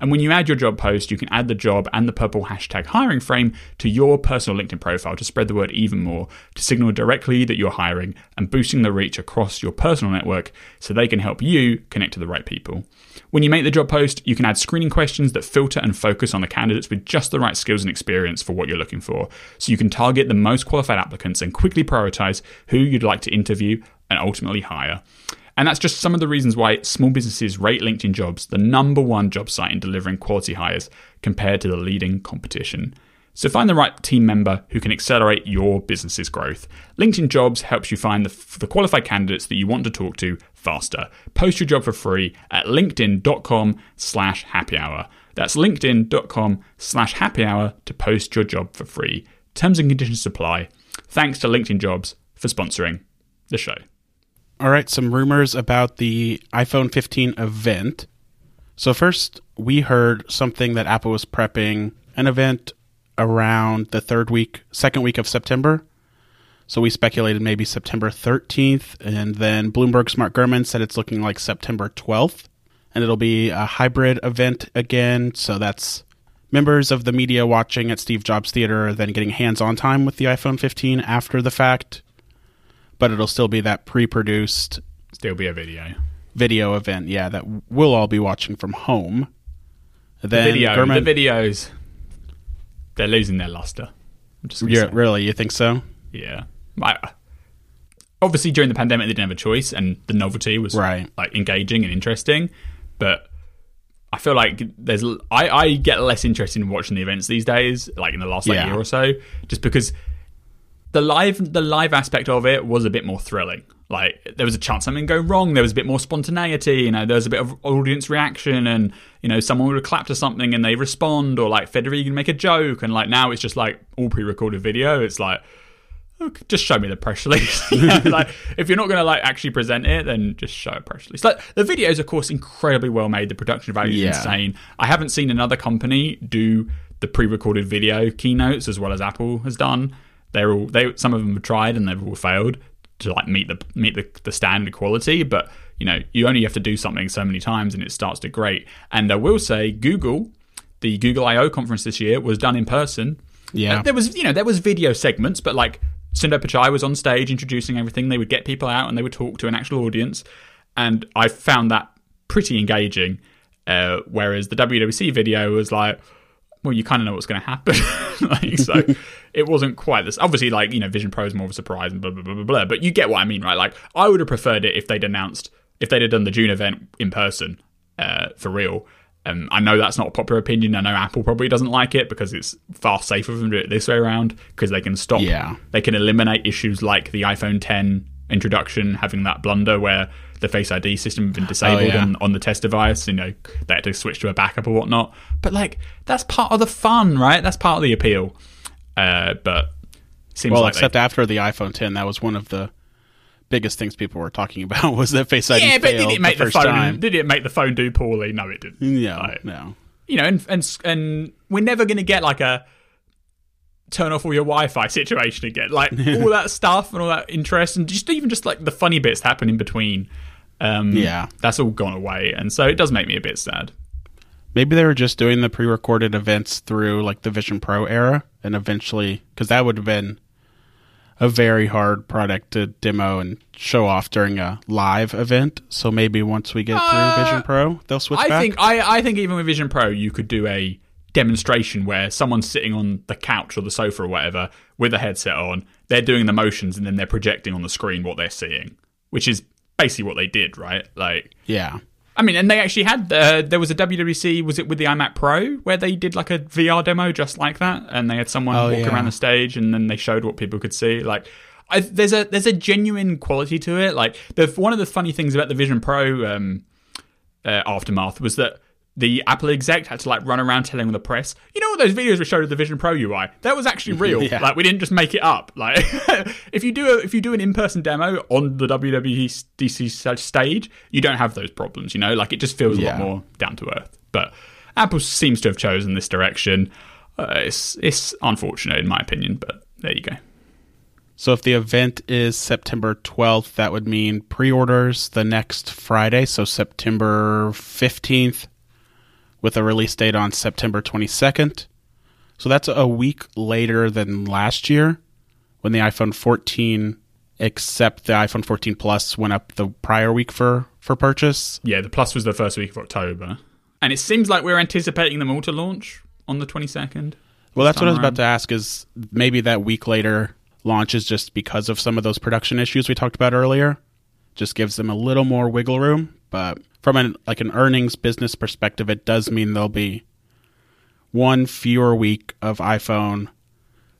And when you add your job post, you can add the job and the purple hashtag hiring frame to your personal LinkedIn profile to spread the word even more, to signal directly that you're hiring and boosting the reach across your personal network so they can help you connect to the right people. When you make the job post, you can add screening questions that filter and focus on the candidates with just the right skills and experience for what you're looking for. So you can target the most qualified applicants and quickly prioritize who you'd like to interview and ultimately hire. And that's just some of the reasons why small businesses rate LinkedIn Jobs the number one job site in delivering quality hires compared to the leading competition. So find the right team member who can accelerate your business's growth. LinkedIn Jobs helps you find the, the qualified candidates that you want to talk to faster. Post your job for free at linkedin.com slash happy hour. That's linkedin.com slash happy hour to post your job for free. Terms and conditions apply. Thanks to LinkedIn Jobs for sponsoring the show. All right, some rumors about the iPhone 15 event. So first, we heard something that Apple was prepping an event around the third week, second week of September. So we speculated maybe September 13th, and then Bloomberg's Mark Gurman said it's looking like September 12th, and it'll be a hybrid event again. So that's members of the media watching at Steve Jobs Theater, then getting hands-on time with the iPhone 15 after the fact. But it'll still be that pre-produced Still be a video. video event, yeah, that we'll all be watching from home. Then video, Gurman, the videos, they're losing their luster. I'm just gonna yeah, really, you think so? yeah. I, obviously, during the pandemic, they didn't have a choice, and the novelty was Right. like engaging and interesting. But I feel like there's I, I get less interested in watching the events these days, like in the last like, Yeah. year or so, just because the live the live aspect of it was a bit more thrilling. Like there was a chance something go wrong. There was a bit more spontaneity. You know, there was a bit of audience reaction, and you know, someone would clap to something and they respond, or like Federighi make a joke. And like now, it's just like all pre-recorded video. It's like just show me the press release. [LAUGHS] Yeah, like if you're not going to like actually present it, then just show a press release. Like the video is of course incredibly well made. The production value is Yeah. insane. I haven't seen another company do the pre-recorded video keynotes as well as Apple has done. They're all they some of them have tried and they've all failed to like meet the meet the, the standard quality. But you know you only have to do something so many times and it starts to great. And I will say Google, the Google I/O conference this year was done in person. Yeah. Uh, there was you know there was video segments, but like Sundar Pichai was on stage introducing everything. They would get people out and they would talk to an actual audience, and I found that pretty engaging. Uh, whereas the WWDC video was like, well, you kind of know what's going to happen, [LAUGHS] like, so [LAUGHS] it wasn't quite this. Obviously, like you know, Vision Pro is more of a surprise and blah blah blah blah blah. But you get what I mean, right? Like I would have preferred it if they'd announced if they'd have done the June event in person uh, for real. Um, I know that's not a popular opinion. I know Apple probably doesn't like it because it's far safer for them to do it this way around because they can stop. Yeah. They can eliminate issues like the iPhone 10 introduction having that blunder where the Face ID system had been disabled yeah. on, on the test device. You know, they had to switch to a backup or whatnot. But like, that's part of the fun, right? That's part of the appeal. Uh, but seems Well, like they- except after the iPhone 10, that was one of the biggest things people were talking [LAUGHS] about was that Face ID yeah, but did it make the the, phone? time. Did it make the phone do poorly? No, it didn't. No, Like, no. you know, and and and we're never going to get like a turn off all your Wi-Fi situation again. Like all that [LAUGHS] stuff and all that interest, and just even just like the funny bits that happen in between. Um, Yeah. that's all gone away, and so it does make me a bit sad. Maybe they were just doing the pre-recorded events through like the Vision Pro era, and eventually, because that would have been a very hard product to demo and show off during a live event. So maybe once we get Uh, through Vision Pro, they'll switch I back. think I, I think even with Vision Pro, you could do a demonstration where someone's sitting on the couch or the sofa or whatever with a headset on. They're doing the motions and then they're projecting on the screen what they're seeing, which is basically what they did, right? Like, yeah, I mean, and they actually had uh, there was a WWDC was it with the iMac Pro where they did like a VR demo just like that, and they had someone Oh, walk yeah. around the stage and then they showed what people could see. Like, I, there's a there's a genuine quality to it. Like, the one of the funny things about the Vision Pro um, uh, aftermath was that the Apple exec had to like run around telling the press, you know what those videos we showed of the Vision Pro UI, that was actually [LAUGHS] real. Yeah. Like we didn't just make it up. Like [LAUGHS] if you do a, if you do an in person demo on the WWDC st- stage, you don't have those problems. You know, like it just feels a lot more down to earth. But Apple seems to have chosen this direction. Uh, it's it's unfortunate in my opinion, but there you go. So if the event is September 12th, that would mean pre-orders the next Friday, so September 15th, with a release date on September 22nd. So that's a week later than last year when the iPhone 14, except the iPhone 14 Plus, went up the prior week for for purchase. Yeah, the Plus was the first week of October, and it seems like we're anticipating them all to launch on the twenty second. Well, that's what I was time about to ask. Is maybe that week later launch is just because of some of those production issues we talked about earlier. Just gives them a little more wiggle room. But from an like an earnings business perspective, it does mean there'll be one fewer week of iPhone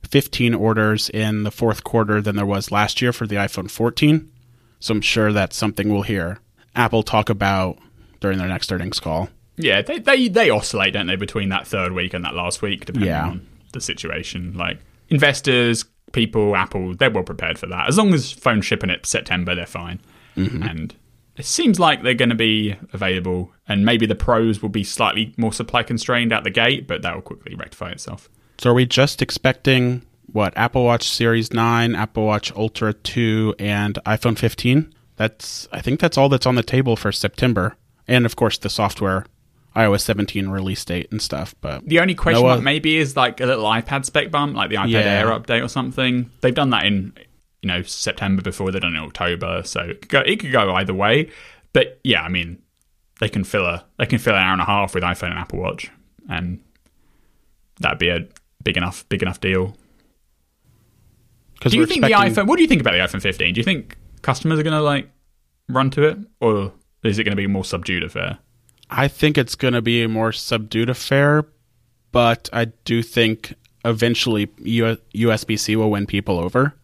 15 orders in the fourth quarter than there was last year for the iPhone 14. So I'm sure that's something we'll hear Apple talk about during their next earnings call. Yeah, they, they they oscillate, don't they, between that third week and that last week, depending Yeah. on the situation. Like investors, people, Apple, they're well prepared for that. As long as phones shipping it September, they're fine. Mm-hmm. And it seems like they're going to be available, and maybe the pros will be slightly more supply constrained out the gate, but that will quickly rectify itself. So are we just expecting what Apple Watch Series 9, Apple Watch Ultra 2 and iPhone 15? That's I think that's all that's on the table for September. And of course the software iOS 17 release date and stuff, but The only question No, uh, maybe is like a little iPad spec bump, like the iPad Yeah. Air update or something. They've done that in you know September before. They've done in October, so it could, go, it could go either way. But yeah, I mean, they can fill a they can fill an hour and a half with iPhone and Apple Watch, and that'd be a big enough big enough deal. Do you think the iPhone? What do you think about the iPhone 15? Do you think customers are going to like run to it, or is it going to be more subdued affair? I think it's going to be a more subdued affair, but I do think eventually U- USB-C will win people over.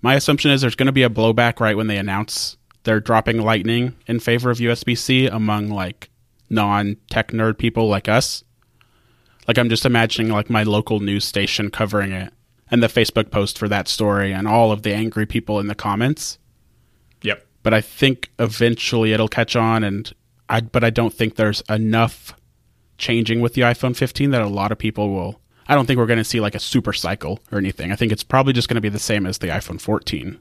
My assumption is there's going to be a blowback right when they announce they're dropping Lightning in favor of USB C among like non tech nerd people like us. Like I'm just imagining like my local news station covering it and the Facebook post for that story and all of the angry people in the comments. Yep. But I think eventually it'll catch on and I but I don't think there's enough changing with the iPhone 15 that a lot of people will I don't think we're going to see like a super cycle or anything. I think it's probably just going to be the same as the iPhone 14.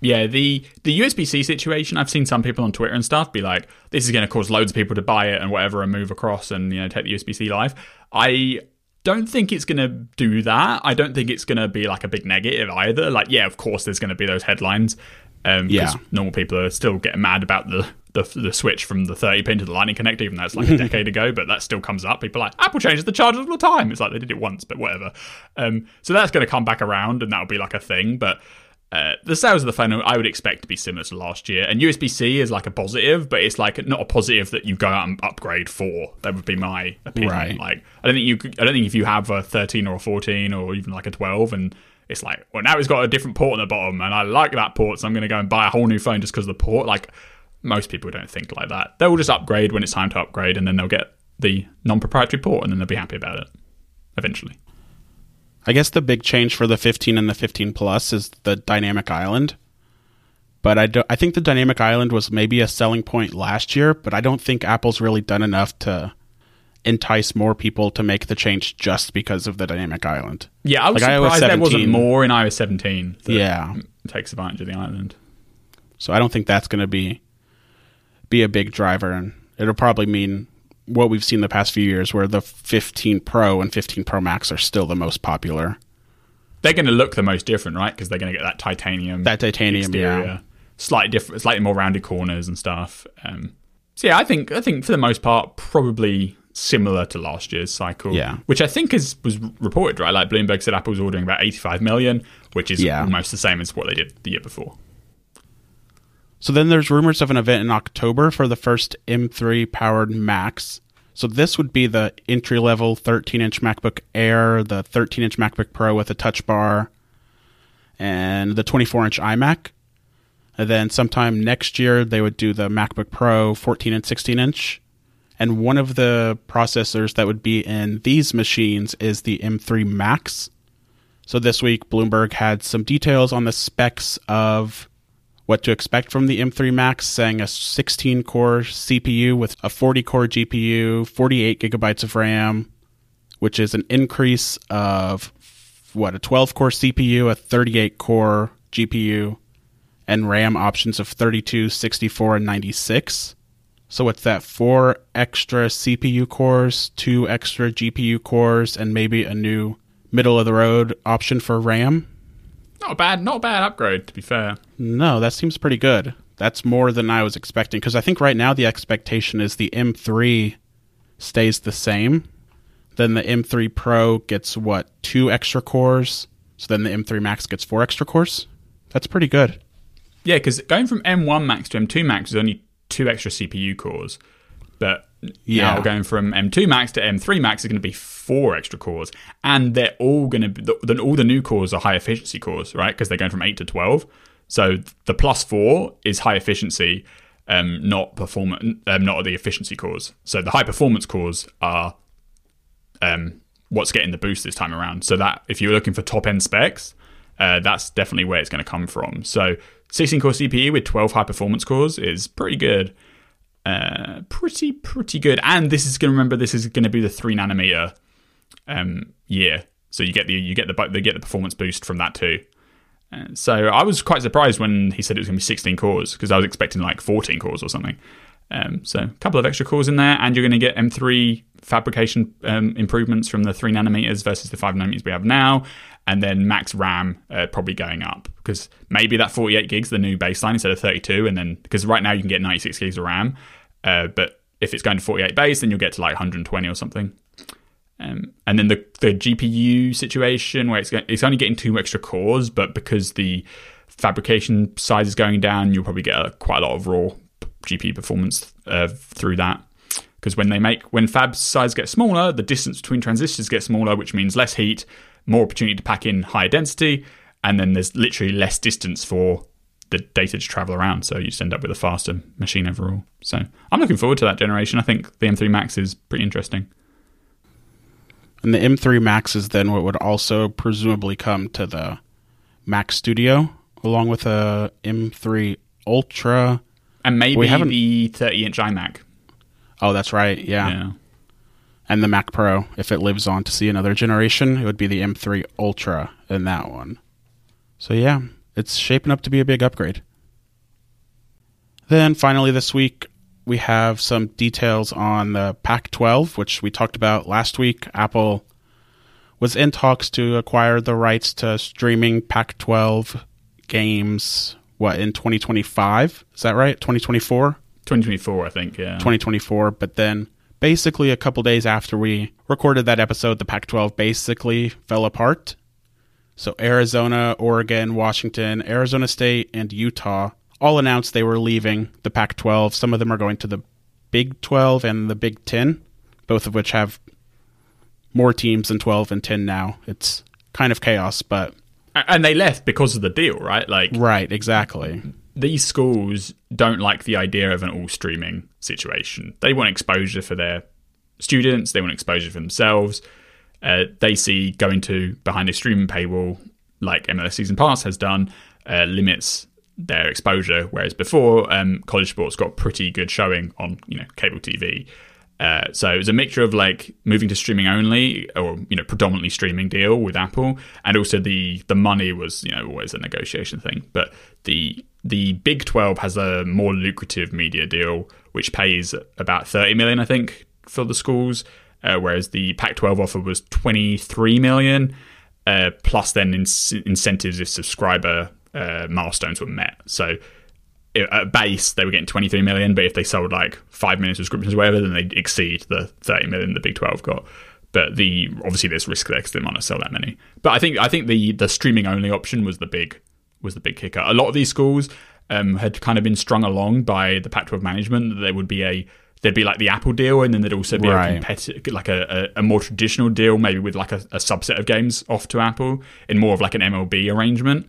Yeah, the the USB C situation. I've seen some people on Twitter and stuff be like, "This is going to cause loads of people to buy it and whatever, and move across and you know take the USB C life." I don't think it's going to do that. I don't think it's going to be like a big negative either. Like, yeah, of course, there's going to be those headlines. Um, Yeah. normal people are still getting mad about the, the the switch from the 30 pin to the Lightning connector, even though it's like a [LAUGHS] decade ago. But that still comes up. People are like Apple changes the charger all the time. It's like they did it once, but whatever. Um, so that's going to come back around, and that'll be like a thing. But uh, the sales of the phone I would expect to be similar to last year, and USB C is like a positive, but it's like not a positive that you go out and upgrade for. That would be my opinion. Right. Like I don't think you. I don't think if you have a 13 or a 14 or even like a 12, and it's like, well, now it's got a different port on the bottom, and I like that port, so I'm going to go and buy a whole new phone just because of the port. Like most people don't think like that. They'll just upgrade when it's time to upgrade, and then they'll get the non-proprietary port, and then they'll be happy about it eventually. I guess the big change for the 15 and the 15 Plus is the dynamic island. But I, do, I think the dynamic island was maybe a selling point last year, but I don't think Apple's really done enough to entice more people to make the change just because of the dynamic island. Yeah, I was Like surprised there wasn't more in iOS 17. that Yeah. takes advantage of the island. So I don't think that's going to be be a big driver, and it'll probably mean what we've seen the past few years, where the 15 Pro and 15 Pro Max are still the most popular. They're going to look the most different, right? Because they're going to get that titanium, That titanium, exterior, yeah. slightly different, slightly more rounded corners and stuff. Um, so yeah, I think I think for the most part, probably similar to last year's cycle. Yeah. which I think is was reported right. Like Bloomberg said, Apple's ordering about 85 million, which is Yeah. almost the same as what they did the year before. So then there's rumors of an event in October for the first M3 powered Macs. So this would be the entry level 13 inch MacBook Air, the 13 inch MacBook Pro with a touch bar, and the 24 inch iMac. And then sometime next year they would do the MacBook Pro 14 and 16 inch. And one of the processors that would be in these machines is the M3 Max. So this week Bloomberg had some details on the specs of what to expect from the M3 Max, saying a 16 core CPU with a 40 core GPU, 48 gigabytes of RAM, which is an increase of what a 12 core CPU, a 38 core GPU, and RAM options of 32, 64, and 96. So what's that? Four extra CPU cores, two extra GPU cores, and maybe a new middle of the road option for RAM. Not a bad, not a bad upgrade to be fair. No, that seems pretty good. That's more than I was expecting because I think right now the expectation is the M3 stays the same. Then the M3 Pro gets what, two extra cores? So then the M3 Max gets four extra cores? That's pretty good. Yeah, because going from M1 Max to M2 Max is only two extra CPU cores, but Yeah. now going from M2 Max to M3 Max is going to be four extra cores, and they're all going to be the, all the new cores are high efficiency cores, right? Because they're going from eight to twelve. So the plus four is high efficiency, um, not performance, um, not the efficiency cores. So the high performance cores are um, what's getting the boost this time around. So that if you're looking for top end specs, uh, that's definitely where it's going to come from. So 16 core CPU with 12 high performance cores is pretty good. Uh, pretty pretty good. And this is going to remember this is going to be the three nanometer um, year. So you get the you get the they get the performance boost from that too. Uh, so I was quite surprised when he said it was going to be 16 cores because I was expecting like 14 cores or something. Um, so a couple of extra cores in there, and you're going to get M3 fabrication um, improvements from the three nanometers versus the five nanometers we have now, and then max RAM uh, probably going up because maybe that 48 gigs the new baseline instead of 32, and then because right now you can get 96 gigs of RAM, uh, but if it's going to 48 base, then you'll get to like 120 or something. Um, and then the the GPU situation where it's it's only getting two extra cores, but because the fabrication size is going down, you'll probably get a, quite a lot of raw GPU performance uh, through that. Because when they make when fab size gets smaller, the distance between transistors gets smaller, which means less heat, more opportunity to pack in higher density, and then there's literally less distance for the data to travel around. So you just end up with a faster machine overall. So I'm looking forward to that generation. I think the M3 Max is pretty interesting. And the M3 Max is then what would also presumably come to the Mac Studio, along with a M3 Ultra. And maybe the 30 inch iMac. Oh, that's right. Yeah. yeah. And the Mac Pro, if it lives on to see another generation, it would be the M3 Ultra in that one. So, yeah, it's shaping up to be a big upgrade. Then finally, this week, we have some details on the Pac 12, which we talked about last week. Apple was in talks to acquire the rights to streaming Pac 12 games, what, in 2025? Is that right? 2024? 2024, I think, yeah. 2024. But then basically a couple days after we recorded that episode, the Pac 12 basically fell apart. So Arizona, Oregon, Washington, Arizona State, and Utah all announced they were leaving the Pac 12. Some of them are going to the Big 12 and the Big 10, both of which have more teams than 12 and 10 now. It's kind of chaos, but. And they left because of the deal, right? Like Right, exactly. These schools don't like the idea of an all streaming situation. They want exposure for their students, they want exposure for themselves. Uh, they see going to behind a streaming paywall, like MLS Season Pass has done, uh, limits their exposure. Whereas before, um, college sports got pretty good showing on you know cable TV. Uh, so it was a mixture of like moving to streaming only, or you know predominantly streaming deal with Apple, and also the the money was you know always a negotiation thing. But the the Big Twelve has a more lucrative media deal, which pays about thirty million, I think, for the schools, uh, whereas the Pac-12 offer was twenty three million, uh, plus then in- incentives if subscriber uh, milestones were met. So at base they were getting 23 million, but if they sold like 5 million subscriptions or whatever, then they'd exceed the 30 million the Big 12 got. But the obviously there's risk there because they might not sell that many. But I think I think the the streaming only option was the big was the big kicker. A lot of these schools um, had kind of been strung along by the Pac-12 management. That there would be a there'd be like the Apple deal, and then there'd also be right. a competitive, like a, a, a, more traditional deal, maybe with like a, a, subset of games off to Apple in more of like an MLB arrangement.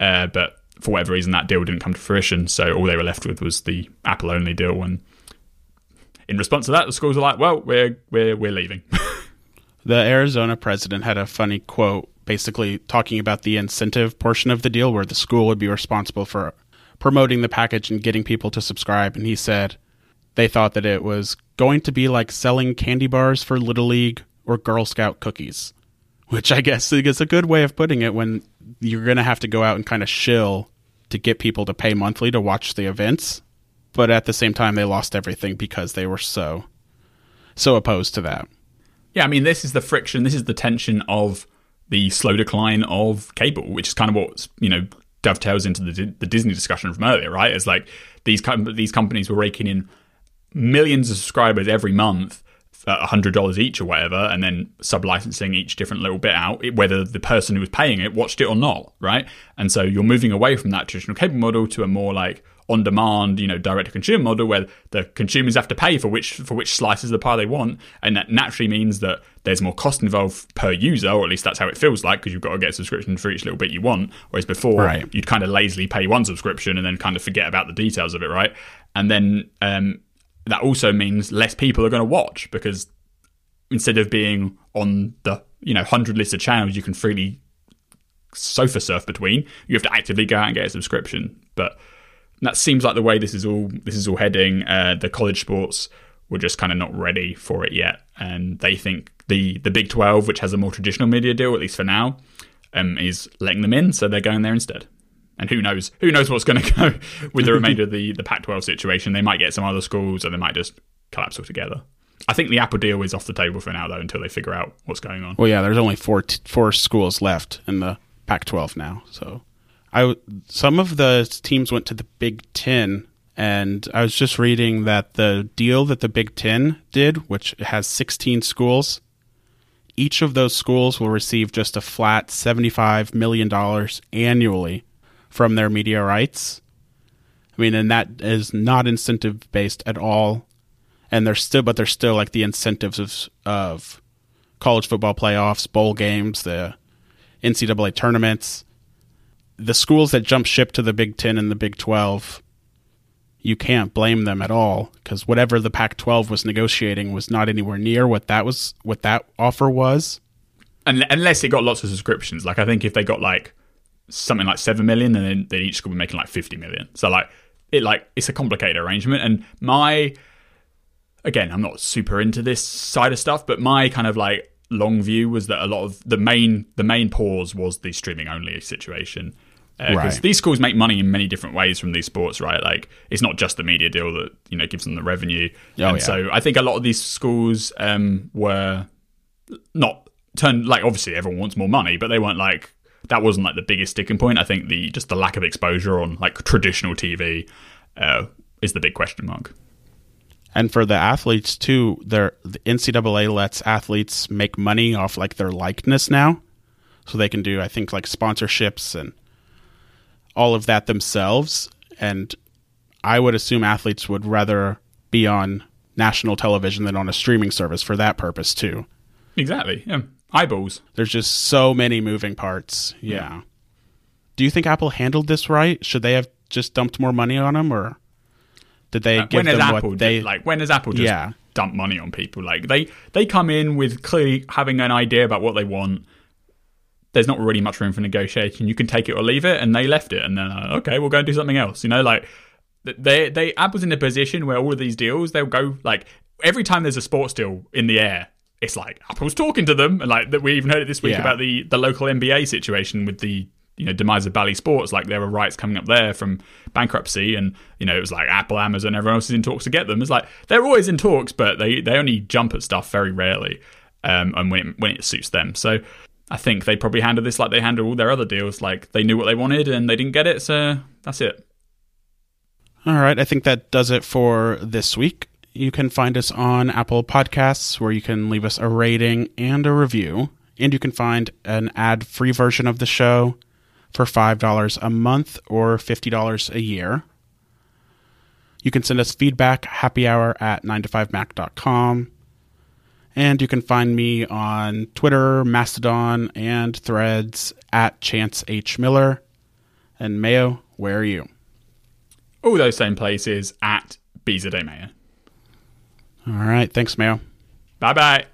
Uh, but for whatever reason, that deal didn't come to fruition. So all they were left with was the Apple only deal. And in response to that, the schools were like, "Well, we're we're we're leaving." [LAUGHS] the Arizona president had a funny quote, basically talking about the incentive portion of the deal, where the school would be responsible for promoting the package and getting people to subscribe. And he said they thought that it was going to be like selling candy bars for Little League or Girl Scout cookies, which I guess is a good way of putting it when you're going to have to go out and kind of shill to get people to pay monthly to watch the events. But at the same time, they lost everything because they were so, so opposed to that. Yeah, I mean, this is the friction, this is the tension of the slow decline of cable, which is kind of what, you know, dovetails into the, the Disney discussion from earlier, right? It's like these, com- these companies were raking in millions of subscribers every month at hundred dollars each or whatever, and then sub licensing each different little bit out, whether the person who was paying it watched it or not, right? And so you're moving away from that traditional cable model to a more like on demand, you know, direct to consumer model where the consumers have to pay for which for which slices of the pie they want, and that naturally means that there's more cost involved per user, or at least that's how it feels like, because you've got to get a subscription for each little bit you want. Whereas before, right. you'd kind of lazily pay one subscription and then kind of forget about the details of it, right? And then um, that also means less people are going to watch because instead of being on the you know hundred list of channels you can freely sofa surf between, you have to actively go out and get a subscription. But that seems like the way this is all this is all heading. Uh, the college sports were just kind of not ready for it yet, and they think the the Big Twelve, which has a more traditional media deal, at least for now, um, is letting them in, so they're going there instead. And who knows? Who knows what's going [LAUGHS] to go with the remainder of the the Pac-12 situation? They might get some other schools, or they might just collapse altogether. I think the Apple deal is off the table for now, though, until they figure out what's going on. Well, yeah, there's only four t- four schools left in the Pac-12 now, so I some of the teams went to the Big Ten, and I was just reading that the deal that the Big Ten did, which has 16 schools, each of those schools will receive just a flat 75 million dollars annually from their media rights. I mean, and that is not incentive based at all. And they're still, but they're still like the incentives of of college football playoffs, bowl games, the NCAA tournaments, the schools that jump ship to the Big Ten and the Big Twelve, you can't blame them at all because whatever the Pac twelve was negotiating was not anywhere near what that was what that offer was. Un- unless it got lots of subscriptions. Like I think if they got like something like seven million, then then each school would be making like fifty million. So like it like it's a complicated arrangement. And my again, I'm not super into this side of stuff, but my kind of like long view was that a lot of the main the main pause was the streaming only situation. Because Right. these schools make money in many different ways from these sports, right? Like it's not just the media deal that you know gives them the revenue. Oh, and yeah. so I think a lot of these schools um, were not turned like obviously everyone wants more money, but they weren't like that wasn't like the biggest sticking point. I think the just the lack of exposure on like traditional TV uh, is the big question mark. And for the athletes too, their the NCAA lets athletes make money off like their likeness now, so they can do I think like sponsorships and all of that themselves. And I would assume athletes would rather be on national television than on a streaming service for that purpose too. Exactly. Yeah. Eyeballs. There's just so many moving parts. Yeah. Do you think Apple handled this right? Should they have just dumped more money on them, or did they uh, give when has them Apple what they like when has Apple just Yeah. dump money on people? Like they they come in with clearly having an idea about what they want. There's not really much room for negotiation. You can take it or leave it, and they left it, and then uh, okay, we'll go and do something else. You know, like they they Apple's in a position where all of these deals they'll go like every time there's a sports deal in the air. It's like Apple's talking to them, and like that we even heard it this week Yeah. about the the local NBA situation with the you know demise of Bally Sports. Like there were rights coming up there from bankruptcy, and you know it was like Apple, Amazon, everyone else is in talks to get them. It's like they're always in talks, but they they only jump at stuff very rarely, um, and when it, when it suits them. So I think they probably handled this like they handle all their other deals. Like they knew what they wanted and they didn't get it, so that's it. All right, I think that does it for this week. You can find us on Apple Podcasts where you can leave us a rating and a review. And you can find an ad free version of the show for $5 a month or $50 a year. You can send us feedback, happy hour at 9to5mac.com. And you can find me on Twitter, Mastodon, and threads at Chance H. Miller. And Mayo, where are you? All those same places at Biza de Mayo. All right. Thanks, Mayo. Bye bye.